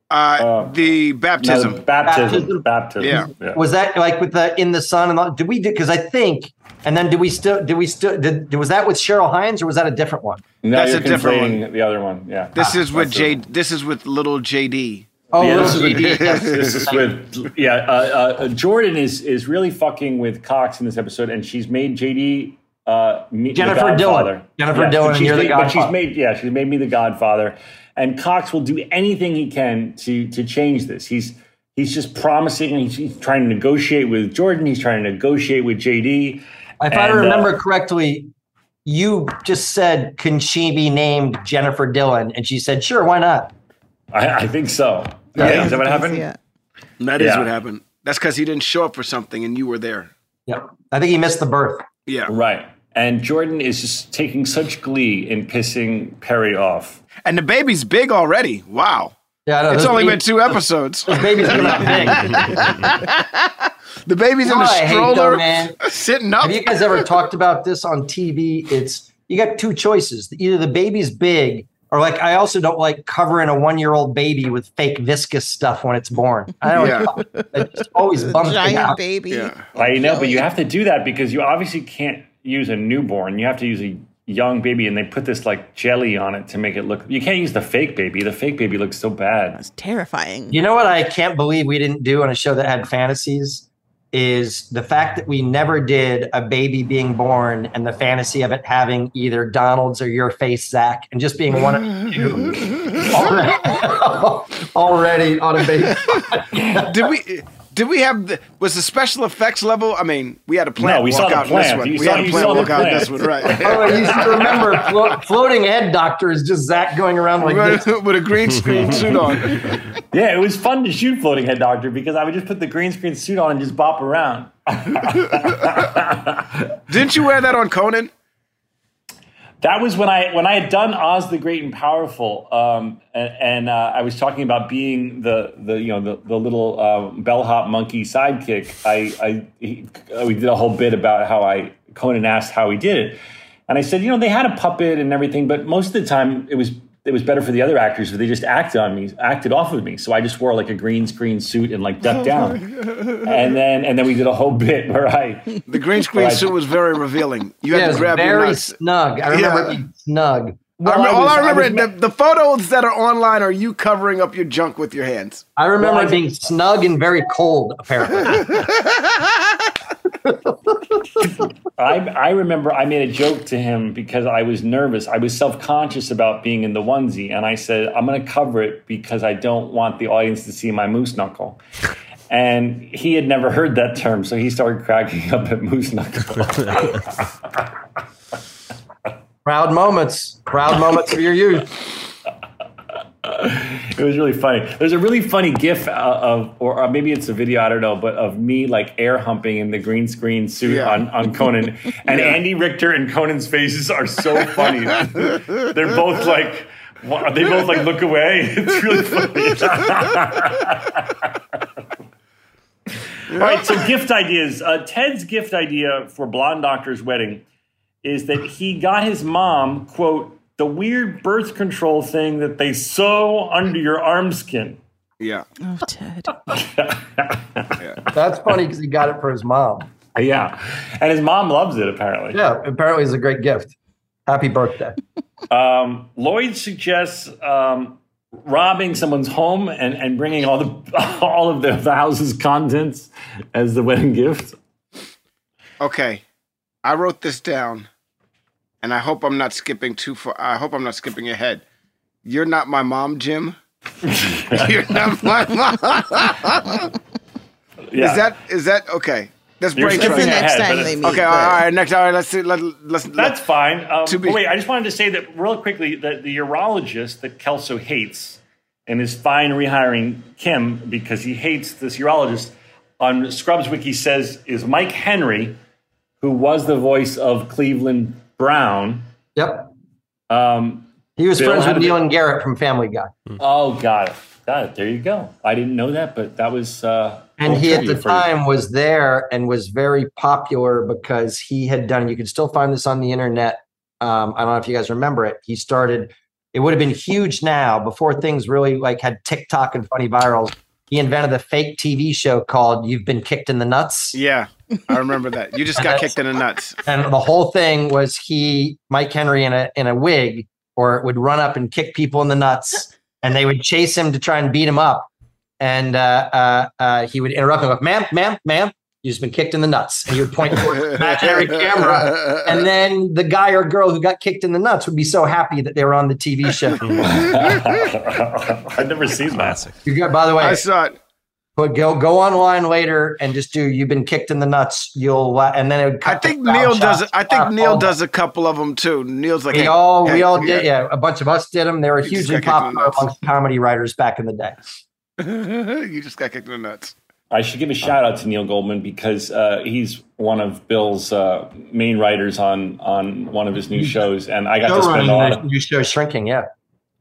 Uh, the baptism. the baptism. Baptism. Baptism. Yeah. Was that like with the in the sun and all, did we do? Because I think, and then did we still? Did we still? Did was that with Cheryl Hines or was that a different one? No, That's you're a different one. The other one. Yeah. This is with that's J. This is with little JD. Oh, Yeah, this is with, (laughs) this is with yeah. Uh, uh, Jordan is is really fucking with Cox in this episode, and she's made JD uh, me, the Jennifer Dylan. Jennifer Yeah, Dylan, but and she's you're the made, but she's made yeah, she's made me the Godfather, and Cox will do anything he can to to change this. He's he's just promising. He's, he's trying to negotiate with Jordan. He's trying to negotiate with JD. If I And, uh, remember correctly, you just said, "Can she be named Jennifer Dylan?" And she said, "Sure, why not?" I, I think so. Yeah. Yeah, is that what happened? Yeah. That is Yeah. what happened. That's because he didn't show up for something and you were there. Yeah, I think he missed the birth. Yeah. Right. And Jordan is just taking such glee in pissing Perry off. And the baby's big already. Wow. Yeah, I know. It's only baby- been two episodes. Those babies coming out big. (laughs) The baby's in Oh, the I stroller, man. (laughs) sitting up. Have you guys ever talked about this on TV? It's you got two choices. Either the baby's big, or like I also don't like covering a one-year-old baby with fake viscous stuff when it's born. I don't. Yeah. It just always bums me Giant out. baby. Yeah. I know, but you have to do that because you obviously can't use a newborn. You have to use a young baby, and they put this like jelly on it to make it look. You can't use the fake baby. The fake baby looks so bad. That's terrifying. You know what I can't believe we didn't do on a show that had fantasies is the fact that we never did a baby being born and the fantasy of it having either Donald's or your face, Zach, and just being one of you (laughs) already, (laughs) already on a baby. Did we? Did we have the? Was the special effects level? I mean, we had a plan. No, we walk saw the out in this one. We saw- had a you plant saw the walk out this one, right? (laughs) Oh, I used to remember flo- floating head doctor is just Zach going around like this. (laughs) with a green screen (laughs) suit on. Yeah, it was fun to shoot Floating Head Doctor because I would just put the green screen suit on and just bop around. Didn't you wear that on Conan? That was when I when I had done Oz the Great and Powerful, um, and, and uh, I was talking about being the the you know the, the little uh, bellhop monkey sidekick. I I he, uh, we did a whole bit about how I Conan asked how he did it, and I said you know they had a puppet and everything, but most of the time it was it was better for the other actors if they just acted on me, acted off of me. So I just wore like a green screen suit and like ducked (laughs) down. and then and then we did a whole (laughs) bit where I The green screen Right. suit was very revealing. You had yeah, to it's grab your very nuts. snug. I remember Yeah. it being snug. I remember, I all was- I I remember was the, the photos that are online are you covering up your junk with your hands. I remember Well, I- being snug and very cold, apparently. (laughs) I, I remember I made a joke to him because I was nervous. I was self conscious about being in the onesie, and I said, I'm going to cover it because I don't want the audience to see my moose knuckle. And he had never heard that term, so he started cracking up at moose knuckle. (laughs) Proud moments. Proud moments of your youth. It was really funny. There's a really funny GIF uh, of, or, or maybe it's a video, I don't know, but of me like air humping in the green screen suit Yeah. on, on Conan. (laughs) And Andy Richter and Conan's faces are so funny. They're both like, they both like look away. (laughs) It's really funny. All right, so gift ideas. Uh, Ted's gift idea for Blonde Doctor's wedding is that he got his mom, quote, the weird birth control thing that they sew under your arm skin. Yeah. Oh, Ted. That's funny because he got it for his mom. Yeah. And his mom loves it, apparently. Yeah, apparently it's a great gift. Happy birthday. Um, Lloyd suggests um, robbing someone's home and, and bringing all the (laughs) all of the, the house's contents as the wedding gift. Okay. I wrote this down and I hope I'm not skipping too far. I hope I'm not skipping ahead. You're not my mom, Jim. (laughs) You're not my mom. Yeah. Is that is that okay? That's You're brain skipping That's the next ahead, time they meet. Okay, but- all right, next all right, let's see let, let's That's fine. Um, To be- but wait, I just wanted to say that real quickly that the urologist that Kelso hates and is fine rehiring Kim because he hates this urologist on Scrubs Wiki says is Mike Henry, who was the voice of Cleveland Brown. Yep. Um, He was Bill friends with a Neil and Garrett from Family Guy. oh, got it. Got it. There you go. I didn't know that, but that was. Uh, And he at the for you. time was there and was very popular because he had done, you can still find this on the internet. Um, I don't know if you guys remember it. He started, it would have been huge now before things really like had TikTok and funny virals. He invented a fake TV show called You've Been Kicked in the Nuts. Yeah, I remember that. You just got kicked in the nuts. And the whole thing was he, Mike Henry in a in a wig, or would run up and kick people in the nuts, and they would chase him to try and beat him up. And uh, uh, uh, he would interrupt and go, "Ma'am, ma'am, ma'am, you've just been kicked in the nuts." And he would point toward the imaginary camera, and then the guy or girl who got kicked in the nuts would be so happy that they were on the TV show. (laughs) I've never seen that. You got, by the way, I saw it. But go go online later and just do. You've been kicked in the nuts. You'll la- and then it would. I cut to think Neil does. it. I think Neil all does a couple of them too. Neil's like, We hey, all we hey, all did yeah a bunch of us did them they were hugely got kicked in the popular nuts. amongst comedy writers back in the day (laughs) you just got kicked in the nuts. I should give a shout out to Neil Goldman because uh, he's one of Bill's uh, main writers on on one of his new shows, and I got to spend a lot of. the new show shrinking yeah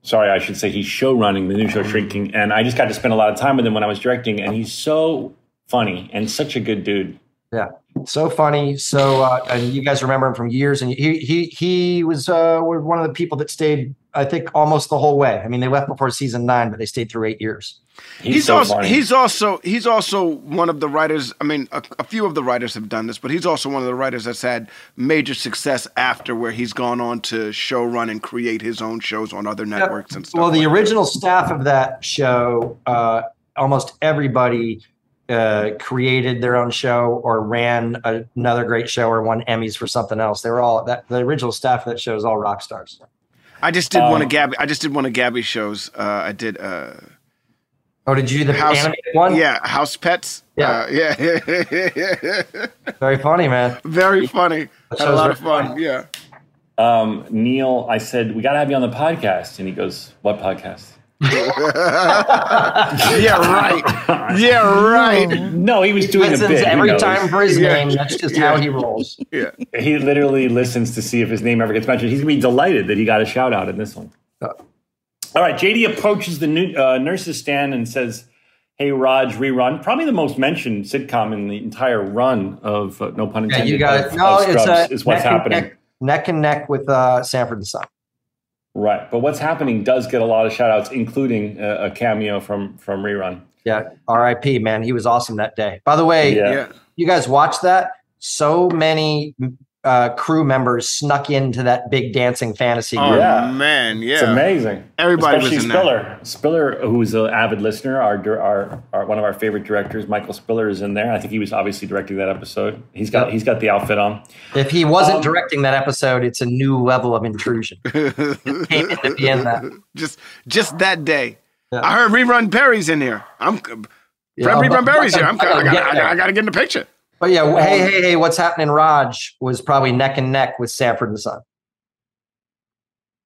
Sorry, I should say he's show running the new show Shrinking, and I just got to spend a lot of time with him when I was directing, and he's so funny and such a good dude. yeah so funny so uh, and you guys remember him from years and he he he was uh one of the people that stayed I think almost the whole way I mean they left before season nine but they stayed through eight years He's, He's, so also funny. he's also he's also one of the writers. I mean, a, a few of the writers have done this, but he's also one of the writers that's had major success after where he's gone on to show run and create his own shows on other networks and stuff. Well, the like original staff of that show, uh, almost everybody uh, created their own show or ran a, another great show or won Emmys for something else. They were all that. The original staff of that show is all rock stars. That. I just did one Um, of Gabby. I just did one of Gabby's shows. Uh, I did. Uh, Oh, did you do the House- animated one? yeah, House Pets. Yeah. uh, yeah, (laughs) very funny, man. very funny. Had a lot of very fun. Yeah. um, Neil, I said we got to have you on the podcast, and he goes, "What podcast?" (laughs) Yeah, right. Yeah, right. No, he was doing a Listens bit. every time for his Yeah. name. That's just how he rolls. (laughs) Yeah. He literally listens to see if his name ever gets mentioned. He's gonna be delighted that he got a shout out in this one. Uh. All right, JD approaches the new, uh, nurse's stand and says, "Hey, Raj, rerun. Probably the most mentioned sitcom in the entire run of uh, no pun Yeah, intended. you got of- it. No, of it's Scrubs a is what's neck and happening. neck, neck and neck with uh, Sanford and Son. Right, but what's happening does get a lot of shout outs, including a, a cameo from from rerun. Yeah, R.I.P. Man, he was awesome that day. By the way, Yeah. Yeah. you guys watched that? So many uh, crew members snuck into that big dancing fantasy Oh group. Yeah. man, yeah. It's amazing. Everybody was Especially in that. Spiller. Spiller, who's an avid listener, our, our our one of our favorite directors, Michael Spiller, is in there. I think he was obviously directing that episode. He's got Yep. he's got the outfit on. If he wasn't Um, directing that episode, it's a new level of intrusion. It came in to be in that. just just that day. Yeah. I heard rerun Berry's in here. I'm Yeah, Fred rerun Berry's here. I'm, I I, gotta gotta, get I, there. gotta, I gotta get in the picture. But yeah, hey, hey, hey, what's happening? Raj was probably neck and neck with Sanford and Son.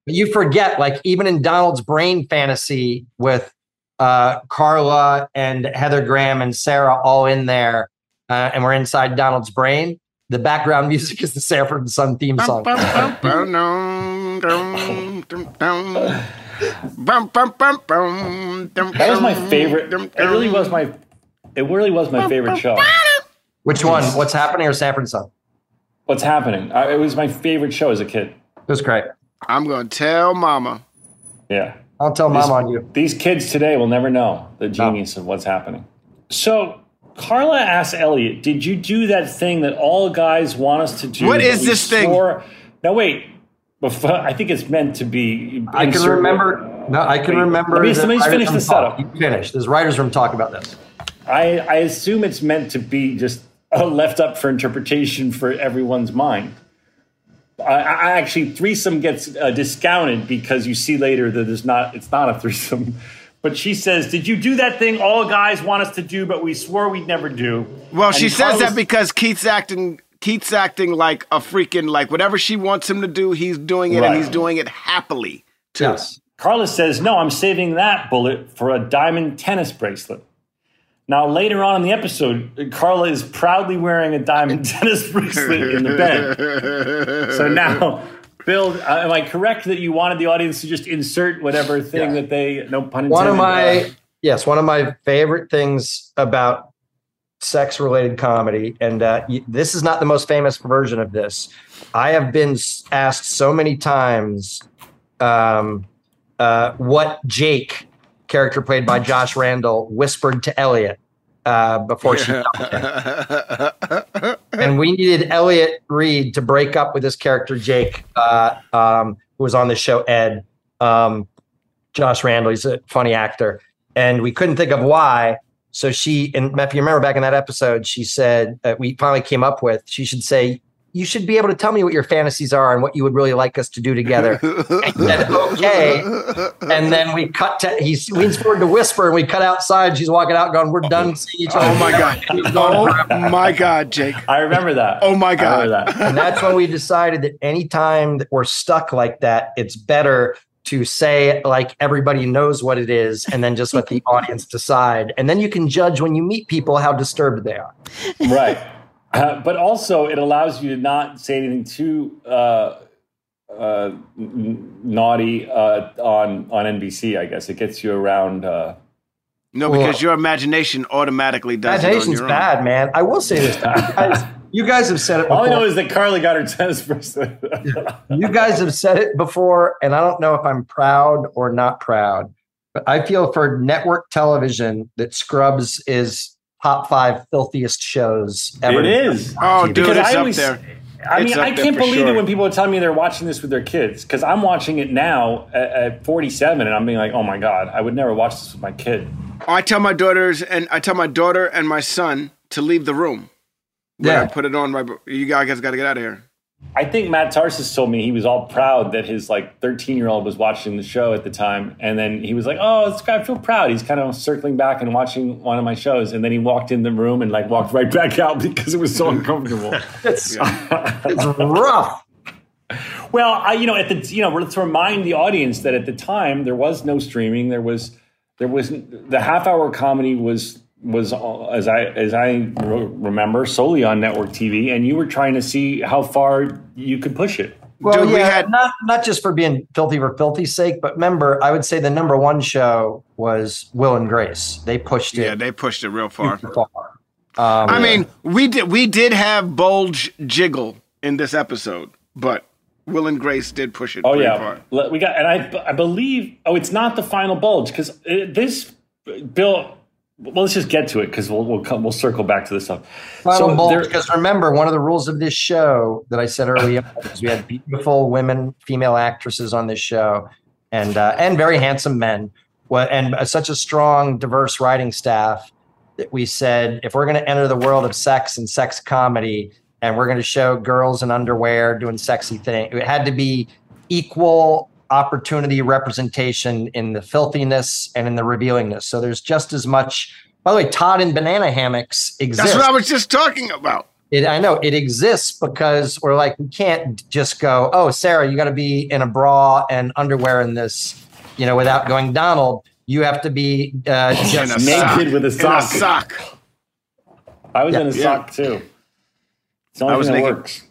But you forget, like even in Donald's brain fantasy with uh, Carla and Heather Graham and Sarah all in there, uh, and we're inside Donald's brain. The background (laughs) music is the Sanford and Son theme song. That was my favorite. It really was my. It really was my favorite show. Which one? What's happening or Sanford and Son? What's happening? I, it was my favorite show as a kid. It was great. I'm gonna tell Mama. Yeah. I'll tell This- mom on you. These kids today will never know the genius of what's happening. So, Carla asked Elliot, "Did you do that thing that all guys want us to do?" What is but is this thing? swore- Now wait. Before, I think it's meant to be. I can remember. No, I can Wait, remember. let me- the let me just finish room the talk. setup. You finish. There's writers' room talk about this. I, I assume it's meant to be just uh, left up for interpretation for everyone's mind. I, I actually threesome gets uh, discounted because you see later that there's not it's not a (laughs) threesome. But she says, "Did you do that thing all guys want us to do, but we swore we'd never do?" Well, And she says that because Keith's acting. Keith's acting like a freaking like whatever she wants him to do, he's doing it, and he's doing it happily. Too. Yes. Carla says, No, I'm saving that bullet for a diamond tennis bracelet. Now, later on in the episode, Carla is proudly wearing a diamond (laughs) tennis bracelet in the bed. So now, Bill, uh, am I correct that you wanted the audience to just insert whatever thing Yeah. that they, no pun intended, One of uh, my yes, one of my favorite things about sex-related comedy, and uh, this is not the most famous version of this. I have been asked so many times um, uh, what Jake, character played by Josh Randall, whispered to Elliot uh, before she (laughs) and we needed Elliot Reid to break up with his character Jake, uh, um, who was on the show Ed. Um, Josh Randall, he's a funny actor, and we couldn't think of why. So she, and if you remember back in that episode, she said uh, we finally came up with she should say you should be able to tell me what your fantasies are and what you would really like us to do together. (laughs) And said, okay. And then we cut to, he leans forward to whisper and we cut outside. She's walking out going, we're done seeing each other. Oh my god! (laughs) Oh my god, Jake! I remember that. Oh my I god! remember that. and that's when we decided that anytime that we're stuck like that, it's better to say like everybody knows what it is and then just let the audience decide. And then you can judge when you meet people how disturbed they are. right. Uh, but also, it allows you to not say anything too uh, uh, n- naughty uh, on on NBC. I guess it gets you around. Uh, No, because your imagination automatically does. it on Imagination's your own. bad, man. I will say this. You (laughs) guys, you guys have said it all I know is that Carly got her tennis first. (laughs) You guys have said it before, and I don't know if I'm proud or not proud, but I feel for network television that Scrubs is top five filthiest shows ever. It is. Oh, dude, Because it's I up always- there. I mean, I can't believe sure. it when people are telling me they're watching this with their kids because I'm watching it now at, at 47 and I'm being like, oh my God, I would never watch this with my kid. I tell my daughters and I tell my daughter and my son to leave the room. When I Yeah. put it on right. You guys got to get out of here. I think Matt Tarses told me he was all proud that his like 13 year old was watching the show at the time. And then he was like, oh, it's, I feel proud. He's kind of circling back and watching one of my shows. And then he walked in the room and like walked right back out (laughs) because it was so uncomfortable. It's, (laughs) it's rough. Well, I, you know, at the, you know, let's remind the audience that at the time there was no streaming. There was, there was the half hour comedy was was as I as I re- remember solely on network TV, and you were trying to see how far you could push it. Well, Dude, we had- not not just for being filthy for filthy's sake, but remember, I would say the number one show was Will and Grace. They pushed it. Yeah, they pushed it real far. super far. Um, I mean, we did we did have bulge jiggle in this episode, but Will and Grace did push it. Oh yeah, far. We got, and I, I believe. Oh, it's not the final bulge because this Bill. Well, let's just get to it because we'll we'll come we'll circle back to this stuff. Final So because remember, one of the rules of this show that I said earlier is we had beautiful women, female actresses on this show, and uh, and very handsome men, and uh, such a strong, diverse writing staff that we said if we're going to enter the world of sex and sex comedy, and we're going to show girls in underwear doing sexy things, it had to be equal opportunity representation in the filthiness and in the revealingness. So there's just as much. By the way, Todd and banana hammocks exist. That's what I was just talking about. It, I know it exists because we're like we can't just go, oh, Sarah, you got to be in a bra and underwear in this, you know, without going Donald. You have to be uh, (laughs) In just a sock. naked with a In sock. sock. I was Yeah. in a sock too. It's the only I was thing that naked. works.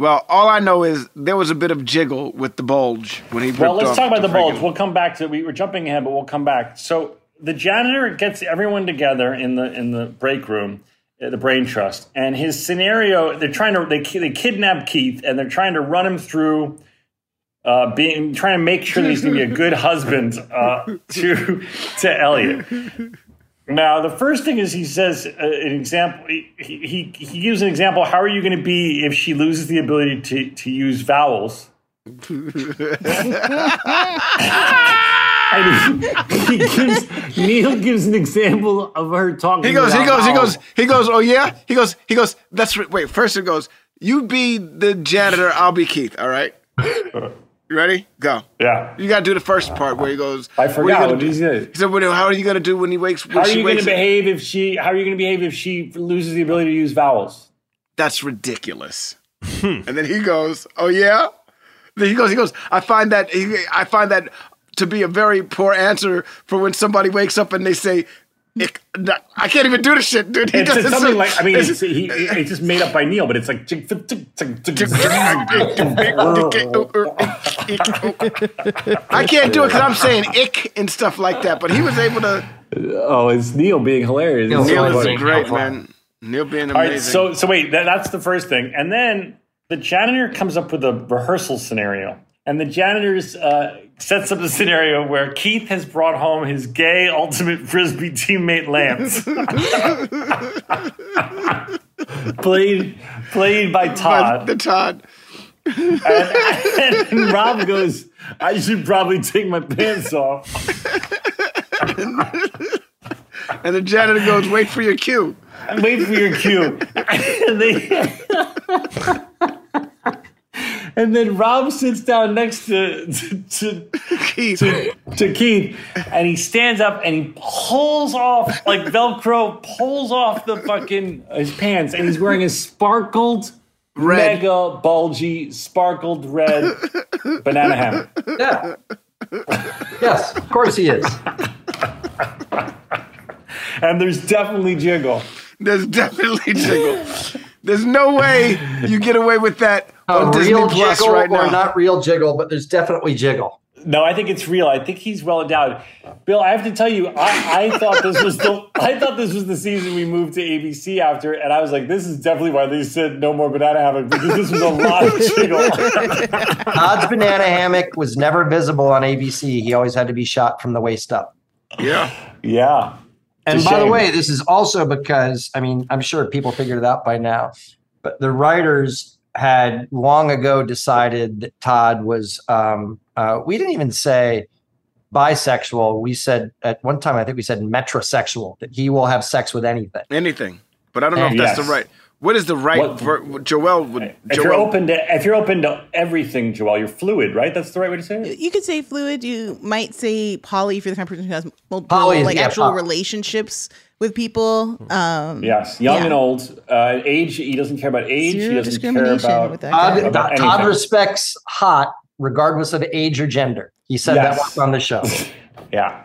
Well, all I know is there was a bit of jiggle with the bulge when he. Well, let's talk about the bulge. We'll come back to it. we were jumping ahead, but we'll come back. So the janitor gets everyone together in the in the break room, the brain trust, and his scenario. They're trying to they they kidnap Keith, and they're trying to run him through. Uh, being trying to make sure that he's going to be a good husband uh, to to Elliot. Now, the first thing is he says uh, an example. He, he he gives an example. How are you going to be if she loses the ability to to use vowels? And he, (laughs) he gives Neil gives an example of her talking. He goes, he goes, he goes, he goes. Oh yeah, he goes, he goes. That's. Wait, first it goes. You be the janitor. I'll be Keith. All right. You ready? Go. Yeah. You gotta do the first part where he goes. I "What are you forgot gonna what do?" he said. He said, "What- "How are you gonna do when he wakes? When How are you wakes to up?" behave if she? How are you going to behave if she loses the ability to use vowels? That's ridiculous. Hmm. and then he goes, "Oh yeah." Then he goes, he goes. I find that he, I find that to be a very poor answer for when somebody wakes up and they say, "Ick." "I can't even do the shit, dude." He It's does it something so- like I mean, it's- it's, he, it's just made up by Neil, but it's like. I can't do it because I'm saying ick and stuff like that. But he was able to. Oh, it's Neil being hilarious. Neil It's so Neil is great, man. Neil being amazing. right, so so wait, that, that's the first thing, and then the janitor comes up with a rehearsal scenario, and the janitor's uh, sets up the scenario where Keith has brought home his gay ultimate frisbee teammate Lance, (laughs) played played by But Todd, the Todd. and, and Rob goes, "I should probably take my pants off." And the janitor goes, wait for your cue. Wait for your cue. (laughs) and, they, and then Rob sits down next to to, to, Keith. to, to Keith, and he stands up and he pulls off like Velcro, pulls off the fucking his pants, and he's wearing a sparkled. Red. Mega bulgy, sparkled red banana hammock. Yeah. yes, of course he is. And there's definitely jiggle. There's definitely jiggle. There's no way you get away with that on Disney real Plus jiggle right or now. not real jiggle, but there's definitely jiggle. No, I think it's real. I think he's well endowed. Bill, I have to tell you, I, I thought this was the (laughs) I thought this was the season we moved to ABC after, and I was like, this is definitely why they said no more banana hammock because this was a lot of jiggle. (laughs) Todd's banana hammock was never visible on ABC. He always had to be shot from the waist up. yeah. yeah. And It's a by the way, this is also because, I mean, I'm sure people figured it out by now, but the writers had long ago decided that Todd was, um, uh, we didn't even say bisexual. We said at one time, I think we said metrosexual, that he will have sex with anything. Anything. But I don't know if And that's the right. What is the right What- ver- Joel would If you're open to if you're open to everything, Joel, you're fluid, right? That's the right way to say it. You could say fluid. You might say poly if you're the kind of person who has multiple Poly like yeah, actual poly. relationships with people. Um, Yes, young Yeah. and old. Uh, age, he doesn't care about age. he doesn't care about. with that Todd. About Todd respects hot regardless of age or gender. He said that Yes. once on the show. (laughs) Yeah.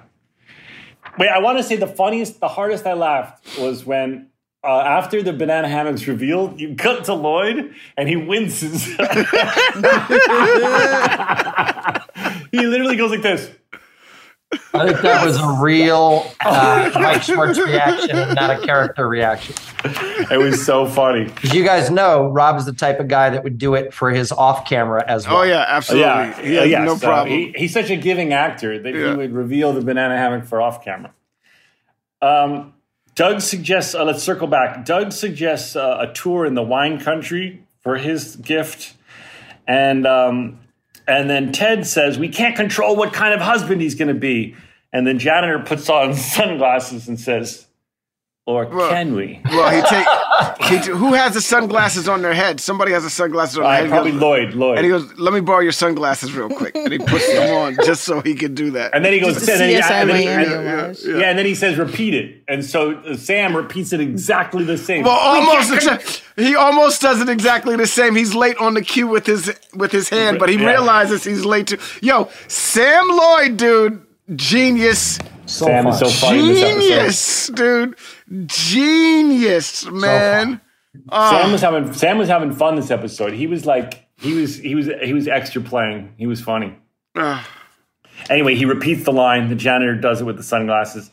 Wait, I want to say the funniest, the hardest I laughed was when uh, after the banana hammock's revealed, you cut to Lloyd and he winces. (laughs) he literally goes like this. I think that was a real uh, Mike Schwartz reaction, and not a character reaction. It was so funny. Because you guys know Rob is the type of guy that would do it for his off camera as well. Oh yeah, absolutely. Yeah, yeah, yeah. no so problem. he- he's such a giving actor that Yeah. he would reveal the banana hammock for off camera. Um, Doug suggests. Uh, let's circle back. Doug suggests uh, a tour in the wine country for his gift, and um, and then Ted says we can't control what kind of husband he's going to be, and then janitor puts on (laughs) sunglasses and says, "Or Well, can we?" well, he take he t- (laughs) who has the sunglasses on their head? Somebody has the sunglasses on their Uh, head. He probably goes- Lloyd. Lloyd. And he goes, "Let me borrow your sunglasses real quick." And he puts them on (laughs) just so he can do that. And then he goes, Just a and then he- CSI and then he- Miami and- homage. yeah, and then he says, repeat it. And so uh, Sam repeats it exactly the same. Well, almost. exa- he almost does it exactly the same. He's late on the cue with his with his hand, but he Yeah. realizes he's late too. Yo, Sam Lloyd, dude, genius, So Sam is so funny in this episode. genius, dude, genius, man. Sam was having Sam was having fun this episode. He was like he was he was he was extra playing. He was funny. Ah. Anyway, he repeats the line. The janitor does it with the sunglasses.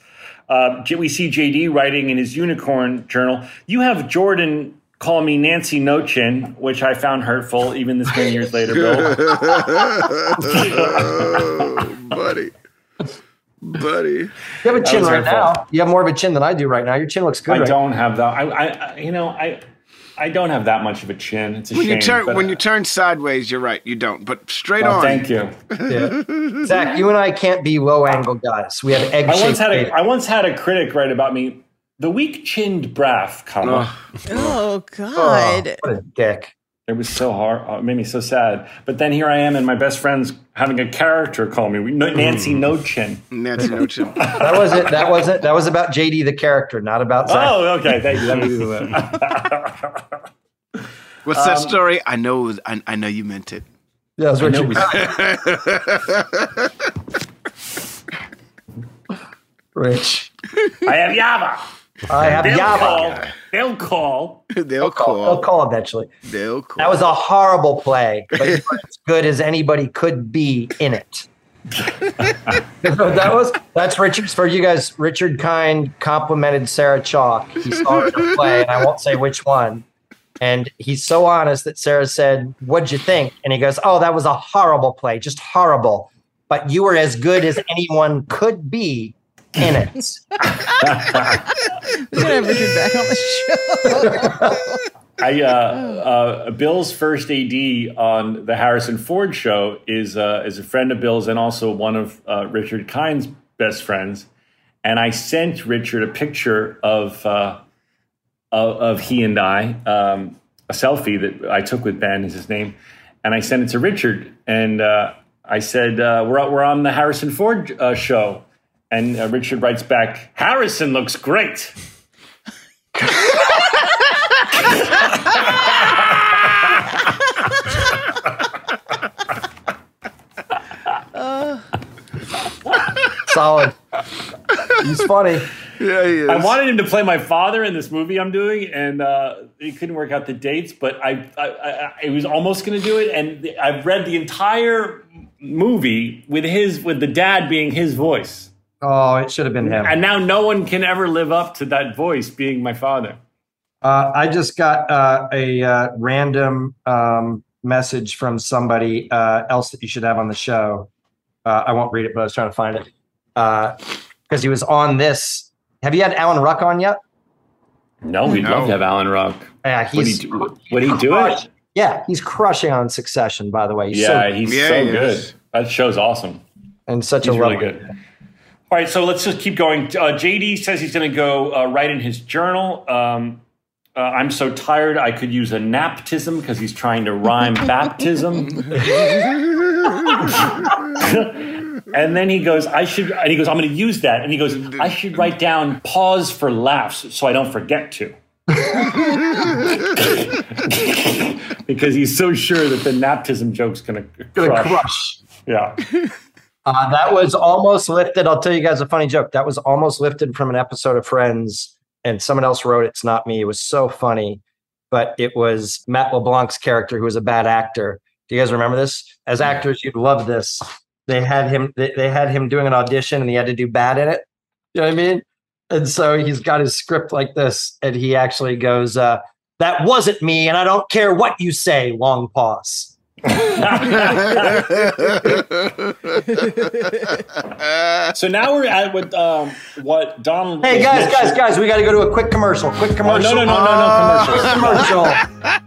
Uh, we see JD writing in his unicorn journal. You have Jordan call me Nancy No Chin, which I found hurtful even this many years later, Bill. (laughs) oh, buddy, (laughs) buddy. You have a chin right now. fault. You have more of a chin than I do right now. Your chin looks good. I right don't have that. I, I, I you know, I, I don't have that much of a chin. It's a When shame. you turn but- when you turn sideways, you're right. You don't, but straight Oh, on. thank you. Yeah. (laughs) Zach, you and I can't be low angle guys. We have egg I once shaped. had a I once had a critic write about me. The weak chinned braff, comma. Oh God. What a dick. It was so hard. uh, It made me so sad. But then here I am, and my best friend's having a character call me Nancy No Chin. Nancy No Chin. (laughs) That was it. That wasn't. That was about JD the character, not about Zach. Oh, okay. Thank you. That makes (laughs) (laughs) What's Um, that story? I know. I, I know you meant it. Yeah, that's what you. it was- Rich. I have Yava. I (laughs) have They'll Yava. call. They'll call. (laughs) They'll They'll call. call eventually. They'll call. That was a horrible play, but (laughs) as good as anybody could be in it. that was that's Richard's for you guys. Richard Kind complimented Sarah Chalke. He saw her play, and I won't say which one. And he's so honest that Sarah said, "What'd you think?" And he goes, "Oh, that was a horrible play, just horrible. But you were as good as anyone could be in it." (laughs) We're gonna have Richard back on the show. (laughs) I uh, uh, Bill's first AD on the Harrison Ford show is uh, is a friend of Bill's and also one of uh, Richard Kind's best friends. And I sent Richard a picture of uh, of, of he and I, um, a selfie that I took with Ben is his name, and I sent it to Richard. And uh, I said, uh, "We're we're on the Harrison Ford uh, show." And uh, Richard writes back, "Harrison looks great." Solid. He's funny. Yeah, he is. I wanted him to play my father in this movie I'm doing, and uh, he couldn't work out the dates. But I, I, I, I was almost going to do it, and I've read the entire movie with his, with the dad being his voice, Oh, it should have been him. and now no one can ever live up to that voice being my father. Uh, I just got uh, a uh, random um, message from somebody uh, else that you should have on the show. Uh, I won't read it, but I was trying to find it because he was on this. Have you had Alan Ruck on yet? No, we'd No. love to have Alan Ruck. Yeah, Would he he's do, would he do it? yeah, he's crushing on Succession. By the way, he's Yeah, so, he's Yeah, so he good. That show's awesome. and such He's a really lovely- good. All right, so let's just keep going. Uh, JD says he's going to go uh, write in his journal. Um, uh, I'm so tired, I could use a naptism because he's trying to rhyme (laughs) baptism. (laughs) and then he goes, I should, and he goes, I'm going to use that. And he goes, I should write down pause for laughs so I don't forget to. (laughs) because he's so sure that the naptism joke's going to crush. crush. Yeah. Uh, that was almost lifted. I'll tell you guys a funny joke. That was almost lifted from an episode of Friends, and someone else wrote it. It's not me. It was so funny, but it was Matt LeBlanc's character who was a bad actor. Do you guys remember this? As actors, you'd love this. they had him they, they had him doing an audition and he had to do bad in it. You know what I mean? And so he's got his script like this, and he actually goes, uh, "That wasn't me, and I don't care what you say." Long pause. (laughs) So now we're at with um, what Donald. Hey was guys, guys, guys, we got to go to a quick commercial. Quick Oh, commercial. no, no, no, no, no, commercials. commercial.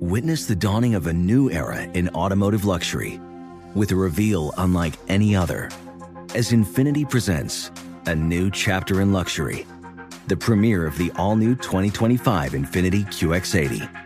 Witness the dawning of a new era in automotive luxury with a reveal unlike any other as Infiniti presents a new chapter in luxury, the premiere of the all new 2025 Infiniti QX80.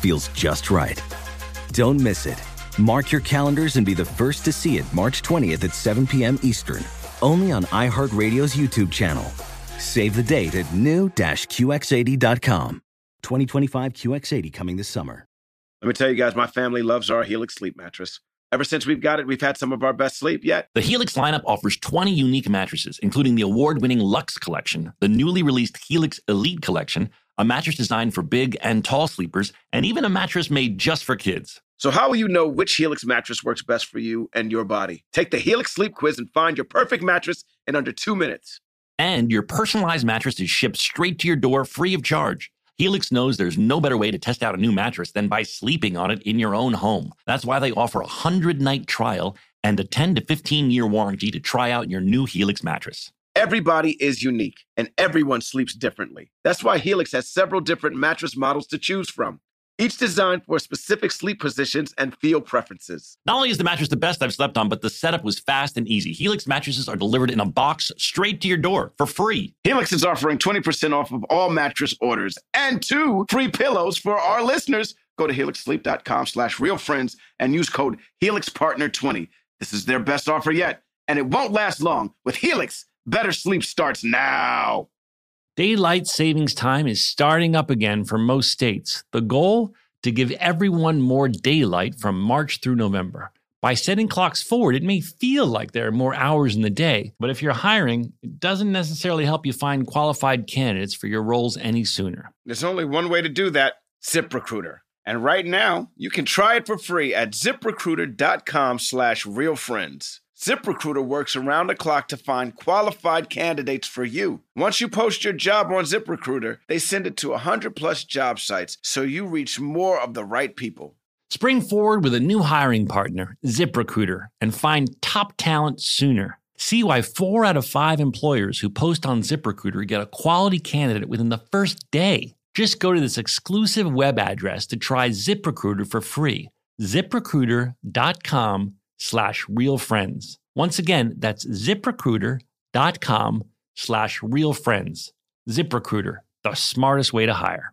feels just right. Don't miss it. Mark your calendars and be the first to see it March 20th at 7 p.m. Eastern, only on iHeartRadio's YouTube channel. Save the date at new-QX80.com. 2025 QX80 coming this summer. Let me tell you guys, my family loves our Helix sleep mattress. Ever since we've got it, we've had some of our best sleep yet. The Helix lineup offers 20 unique mattresses, including the award winning Luxe Collection, the newly released Helix Elite Collection, a mattress designed for big and tall sleepers, and even a mattress made just for kids. So, how will you know which Helix mattress works best for you and your body? Take the Helix sleep quiz and find your perfect mattress in under two minutes. And your personalized mattress is shipped straight to your door free of charge. Helix knows there's no better way to test out a new mattress than by sleeping on it in your own home. That's why they offer a 100 night trial and a 10 to 15 year warranty to try out your new Helix mattress. Everybody is unique and everyone sleeps differently. That's why Helix has several different mattress models to choose from, each designed for specific sleep positions and feel preferences. Not only is the mattress the best I've slept on, but the setup was fast and easy. Helix mattresses are delivered in a box straight to your door for free. Helix is offering 20% off of all mattress orders and two free pillows for our listeners. Go to helixsleep.com slash realfriends and use code HelixPartner20. This is their best offer yet, and it won't last long. With Helix, better sleep starts now. Daylight savings time is starting up again for most states. The goal? To give everyone more daylight from March through November. By setting clocks forward, it may feel like there are more hours in the day, but if you're hiring, it doesn't necessarily help you find qualified candidates for your roles any sooner. There's only one way to do that ZipRecruiter. And right now, you can try it for free at ziprecruiter.com slash realfriends. ZipRecruiter works around the clock to find qualified candidates for you. Once you post your job on ZipRecruiter, they send it to 100 plus job sites so you reach more of the right people. Spring forward with a new hiring partner, ZipRecruiter, and find top talent sooner. See why four out of five employers who post on ZipRecruiter get a quality candidate within the first day. Just go to this exclusive web address to try ZipRecruiter for free. ZipRecruiter.com slash real friends. Once again, that's ziprecruiter.com slash real friends. ZipRecruiter, the smartest way to hire.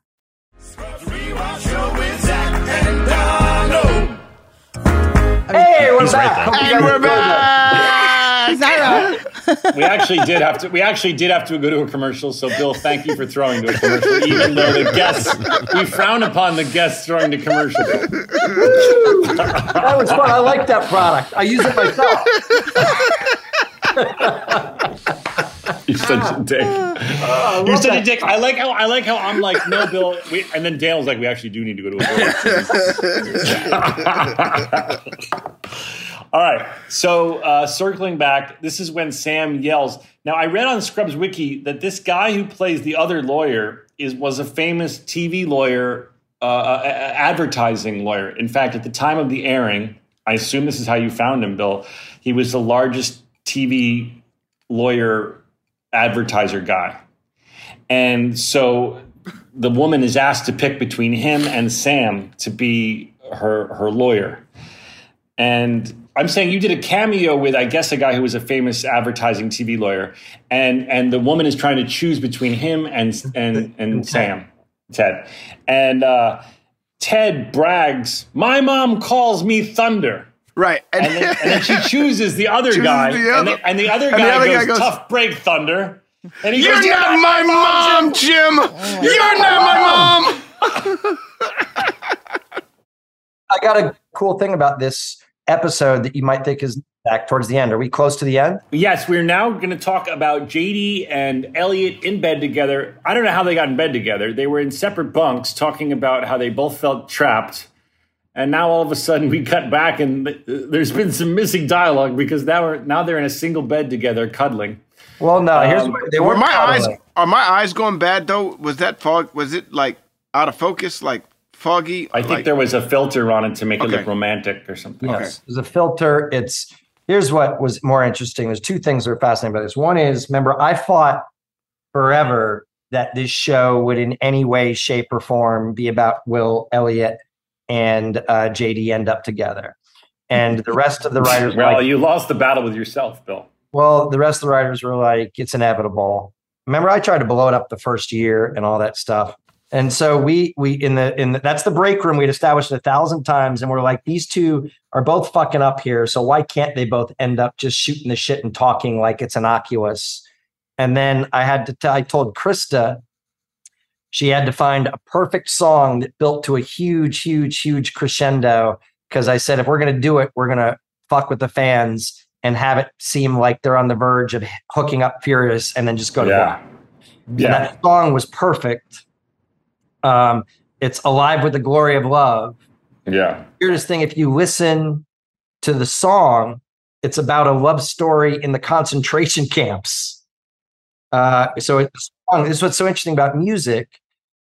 Hey, we're He's back. there. And we're enjoyed (laughs) that. That we actually did have to. We actually did have to go to a commercial. So, Bill, thank you for throwing to a commercial, even though the guests we frown upon the guests throwing to commercial. That was fun. I like that product. I use it myself. (laughs) You're such a dick. Ah. Ah, I You're love such a dick. I like how I like how I'm like, no, Bill. We, and then Dan was like, we actually do need to go to a commercial. (laughs) All right. So uh, circling back, this is when Sam yells. Now I read on Scrubs Wiki that this guy who plays the other lawyer is was a famous TV lawyer, uh, uh, advertising lawyer. In fact, at the time of the airing, I assume this is how you found him, Bill. He was the largest TV lawyer advertiser guy. And so the woman is asked to pick between him and Sam to be her her lawyer. And I'm saying you did a cameo with I guess a guy who was a famous advertising TV lawyer and and the woman is trying to choose between him and and and Sam Ted. And uh Ted brags, "My mom calls me Thunder." Right. And then, and then she chooses the other Chooses guy, the and, the, and the other and the guy, other goes, guy goes, "Tough break, Thunder." And he goes, You're goes, not my mom, Jim. You're not my mom. I got a cool thing about this episode that you might think is back towards the end. Are we close to the end? Yes, we're now going to talk about JD and Elliot in bed together. I don't know how they got in bed together. They were in separate bunks talking about how they both felt trapped. And now all of a sudden we cut back and there's been some missing dialogue because now we're, now they're in a single bed together cuddling. Well, no. Here's Um, what they Were weren't my eyes are my eyes going bad though? Was that fog? Was it like out of focus, like foggy? I think like, there was a filter on it to make it look romantic or something. Yes, there's a filter. It's here's what was more interesting. There's two things that are fascinating about this. One is, remember, I fought forever that this show would in any way, shape, or form be about Will Elliot and uh, JD end up together, and the rest of the writers. were Well, like, you lost the battle with yourself, Bill. well, the rest of the writers were like, it's inevitable. Remember, I tried to blow it up the first year and all that stuff. And so we we in the in the, that's the break room we'd established a thousand times, and we're like, these two are both fucking up here. So why can't they both end up just shooting the shit and talking like it's innocuous? And then I had to t- I told Christa she had to find a perfect song that built to a huge, huge, huge crescendo. Because I said, if we're gonna do it, we're gonna fuck with the fans and have it seem like they're on the verge of hooking up Furious and then just go to Yeah. black. And that song was perfect. Um, it's Alive with the Glory of Love. Yeah. Weirdest thing, if you listen to the song, it's about a love story in the concentration (laughs) camps. Uh, so it's this is what's so interesting about music.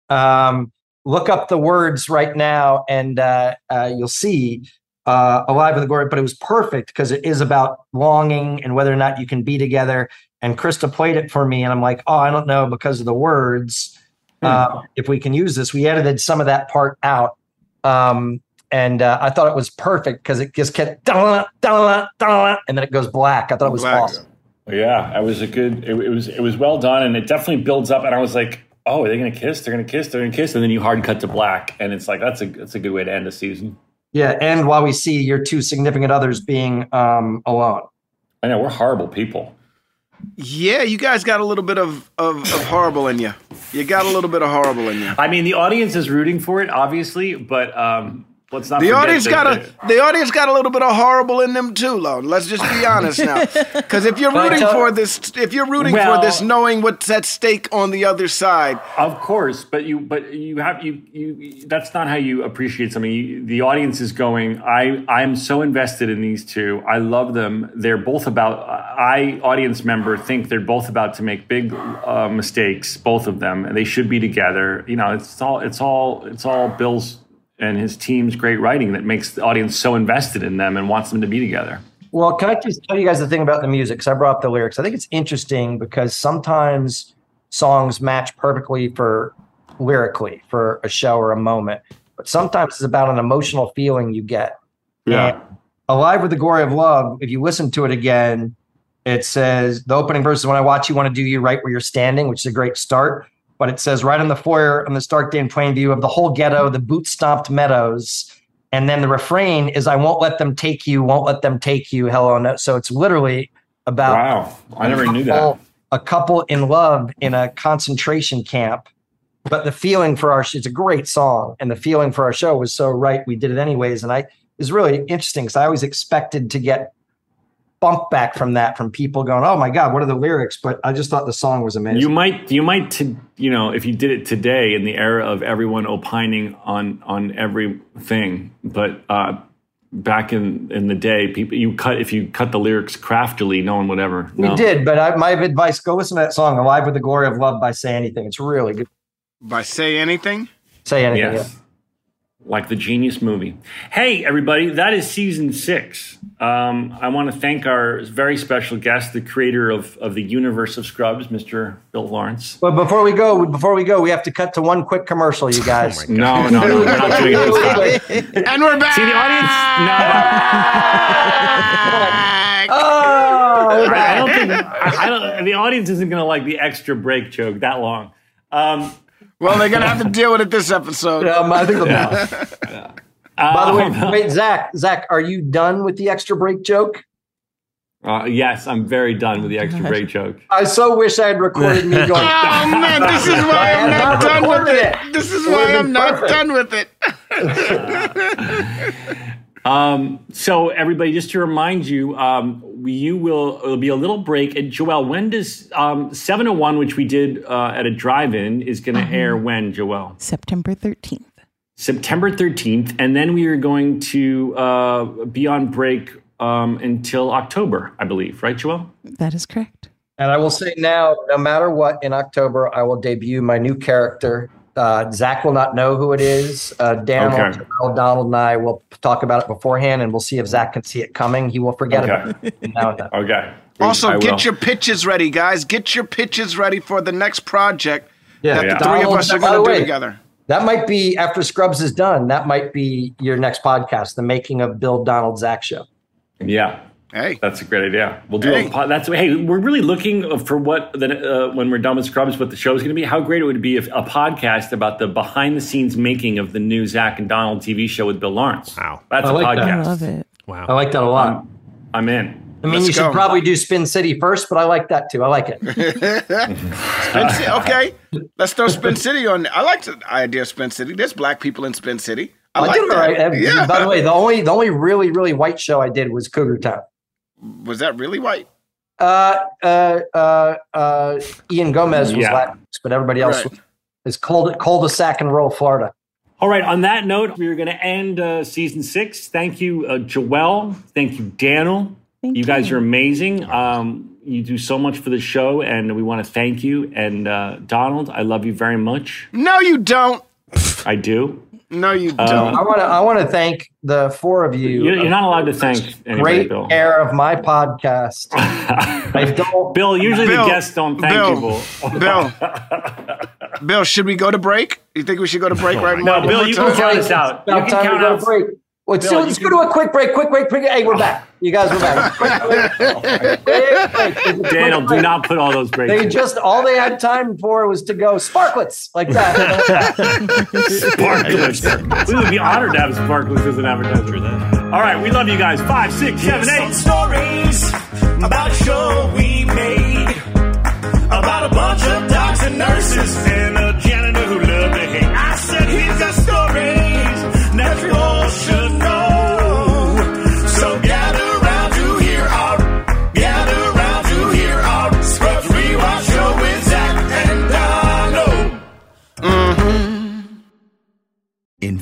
Um, look up the words right now, and uh, uh, you'll see uh, "Alive with the Glory." But it was perfect because it is about longing and whether or not you can be together. And Christa played it for me, and I'm like, oh, I don't know because of the words. Uh, if we can use this, we edited some of that part out. Um, and uh, I thought it was perfect because it just kept "Da-la, da-la, da-la," and then it goes black. I thought it was Black. awesome. Yeah, it was a good. It, it was it was well done, and it definitely builds up. And I was like, "Oh, are they going to kiss? They're going to kiss. They're going to kiss." And then you hard cut to black, and it's like that's a that's a good way to end a season. Yeah, and while we see your two significant others being um, alone. I know we're horrible people. Yeah, you guys got a little bit of, of, of horrible in you. You got a little bit of horrible in you. I mean, the audience is rooting for it, obviously, but um, let's not. The audience that got the- a the audience got a little bit of horrible in them too, Lone. Let's just be honest now, (laughs) because if you're rooting tell- for this, if you're rooting Well- for this, knowing what's at stake on the other side, Of course, but you but you have you you that's not how you appreciate something. You, the audience is going. I I'm so invested in these two. I love them. They're both about. I audience member think they're both about to make big uh, mistakes. Both of them, and they should be together. You know, it's all it's all it's all Bill's and his team's great writing that makes the audience so invested in them and wants them to be together. Well, can I just tell you guys the thing about the music? Because I brought up the lyrics. I think it's interesting because sometimes songs match perfectly for lyrically for a show or a moment, but sometimes it's about an emotional feeling you get. Yeah. Alive with the Glory of Love, if you listen to it again, it says the opening verse is when I watch you want to do you right where you're standing, which is a great start. But it says right on the foyer on the stark day in plain view of the whole ghetto, the boot stomped meadows. And then the refrain is I won't let them take you, won't let them take you. Hello. No. So it's literally about Wow, I never knew that. A couple in love in a concentration camp. But the feeling for our it's a great song, and the feeling for our show was so right. We did it anyways, and I is really interesting because I always expected to get bump back from that from people going, "Oh my god, what are the lyrics?" But I just thought the song was amazing. You might, you might, to, you know, if you did it today in the era of everyone opining on on everything, but uh, back in in the day, people you cut if you cut the lyrics craftily, no one would ever. we did, but I, my advice: go listen to that song, "Alive with the Glory of Love" by Say Anything. It's really good. by say anything. Say anything. Yes. Like the genius movie. Hey, everybody, that is season six. Um, I want to thank our very special guest, the creator of, of the universe of Scrubs, Mr. Bill Lawrence. But before we go, before we go, we have to cut to one quick commercial, you guys. No, no, no, we're not doing it this. (laughs) And we're back. See, the audience, no. Oh, we're I, I don't think I, I don't, the audience isn't going to like the extra break joke that long. Um, Well, they're gonna have to deal with it this episode. Um, I think they'll. yeah. By the way, Um, wait, Zach, Zach, are you done with the extra break joke? uh, yes, I'm very done with the extra break joke. I so wish I had recorded me (laughs) going. Oh man, this is why I I'm not not done with it. it. This is why I'm not perfect. done with it. (laughs) Um, so everybody, just to remind you, um, you will it'll be a little break. And Joelle, when does um, 701, which we did uh, at a drive-in, is going to air when, Joelle? September 13th. September 13th, and then we are going to uh, be on break um, until October, I believe, right, Joelle? That is correct. And I will say now, no matter what, in October, I will debut my new character. Uh, Zach will not know who it is. Uh, Dan, Okay. will, Donald, and I will talk about it beforehand, and we'll see if Zach can see it coming. He will forget Okay. about it. Now and then. (laughs) Okay. Also, I get will. your pitches ready, guys. Get your pitches ready for the next project Yeah. that Yeah. the three of us are going to do way, together. That might be after Scrubs is done. That might be your next podcast, the making of Bill Donald Zach show. Yeah. Hey, That's a great idea. We'll do Hey. a pod. That's hey, we're really looking for what the uh, when we're done with Scrubs, what the show's going to be. How great it would be if a podcast about the behind the scenes making of the new Zach and Donald TV show with Bill Lawrence. Wow. that's I a like that. podcast. I love it. Wow, I like that a lot. I'm in. I mean, Let's you should go. probably do Spin City first, but I like that too. I like it. (laughs) Spin City. Okay, let's throw Spin City on. I like the idea of Spin City. There's black people in Spin City. I, I, like did all that. right. Yeah. By the way, the only the only really really white show I did was Cougar Town. was that really white? Uh, uh, uh, uh, Ian Gomez was Yeah. Latinx, but everybody else Right. was, is cold cul-de-sac in rural Florida. All right. On that note, we're going to end uh, season six. Thank you, uh, Joelle. Thank you, Daniel. Thank you guys you. are amazing. Um, you do so much for the show, and we want to thank you. And uh, Donald, I love you very much. No, you don't. I do. No, you Uh, don't. I want to I want to thank the four of you. You're, you're not allowed to thank anybody, great Bill. care of my podcast. (laughs) I don't. Bill, usually Bill, the guests don't thank Bill, people. Bill, (laughs) Bill, should we go to break? You think we should go to break right No, now? Bill, you can count us out. You can count go out. break. Let's, Bill, do, let's you go to a quick break. Quick break. Quick. Hey, we're back. You guys, we're back. (laughs) Quick, break. (laughs) Daniel, do not put all those breaks. They in. just all they had time for was to go sparklets like that. Sparklets. (laughs) we would be honored to have Sparklets as an advertiser. All right, we love you guys. Five, six, seven, Some eight. stories about a show we made about a bunch of docs and nurses and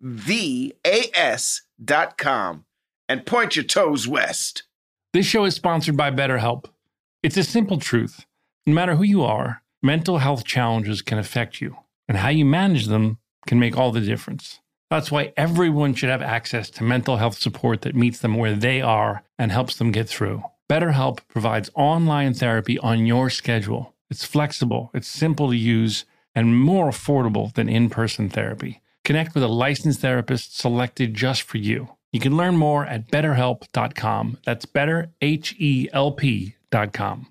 V A S dot com and point your toes west. This show is sponsored by BetterHelp. It's a simple truth. No matter who you are, mental health challenges can affect you, and how you manage them can make all the difference. That's why everyone should have access to mental health support that meets them where they are and helps them get through. BetterHelp provides online therapy on your schedule. It's flexible, it's simple to use, and more affordable than in person therapy. Connect with a licensed therapist selected just for you. You can learn more at betterhelp.com. That's better, H E L P.com.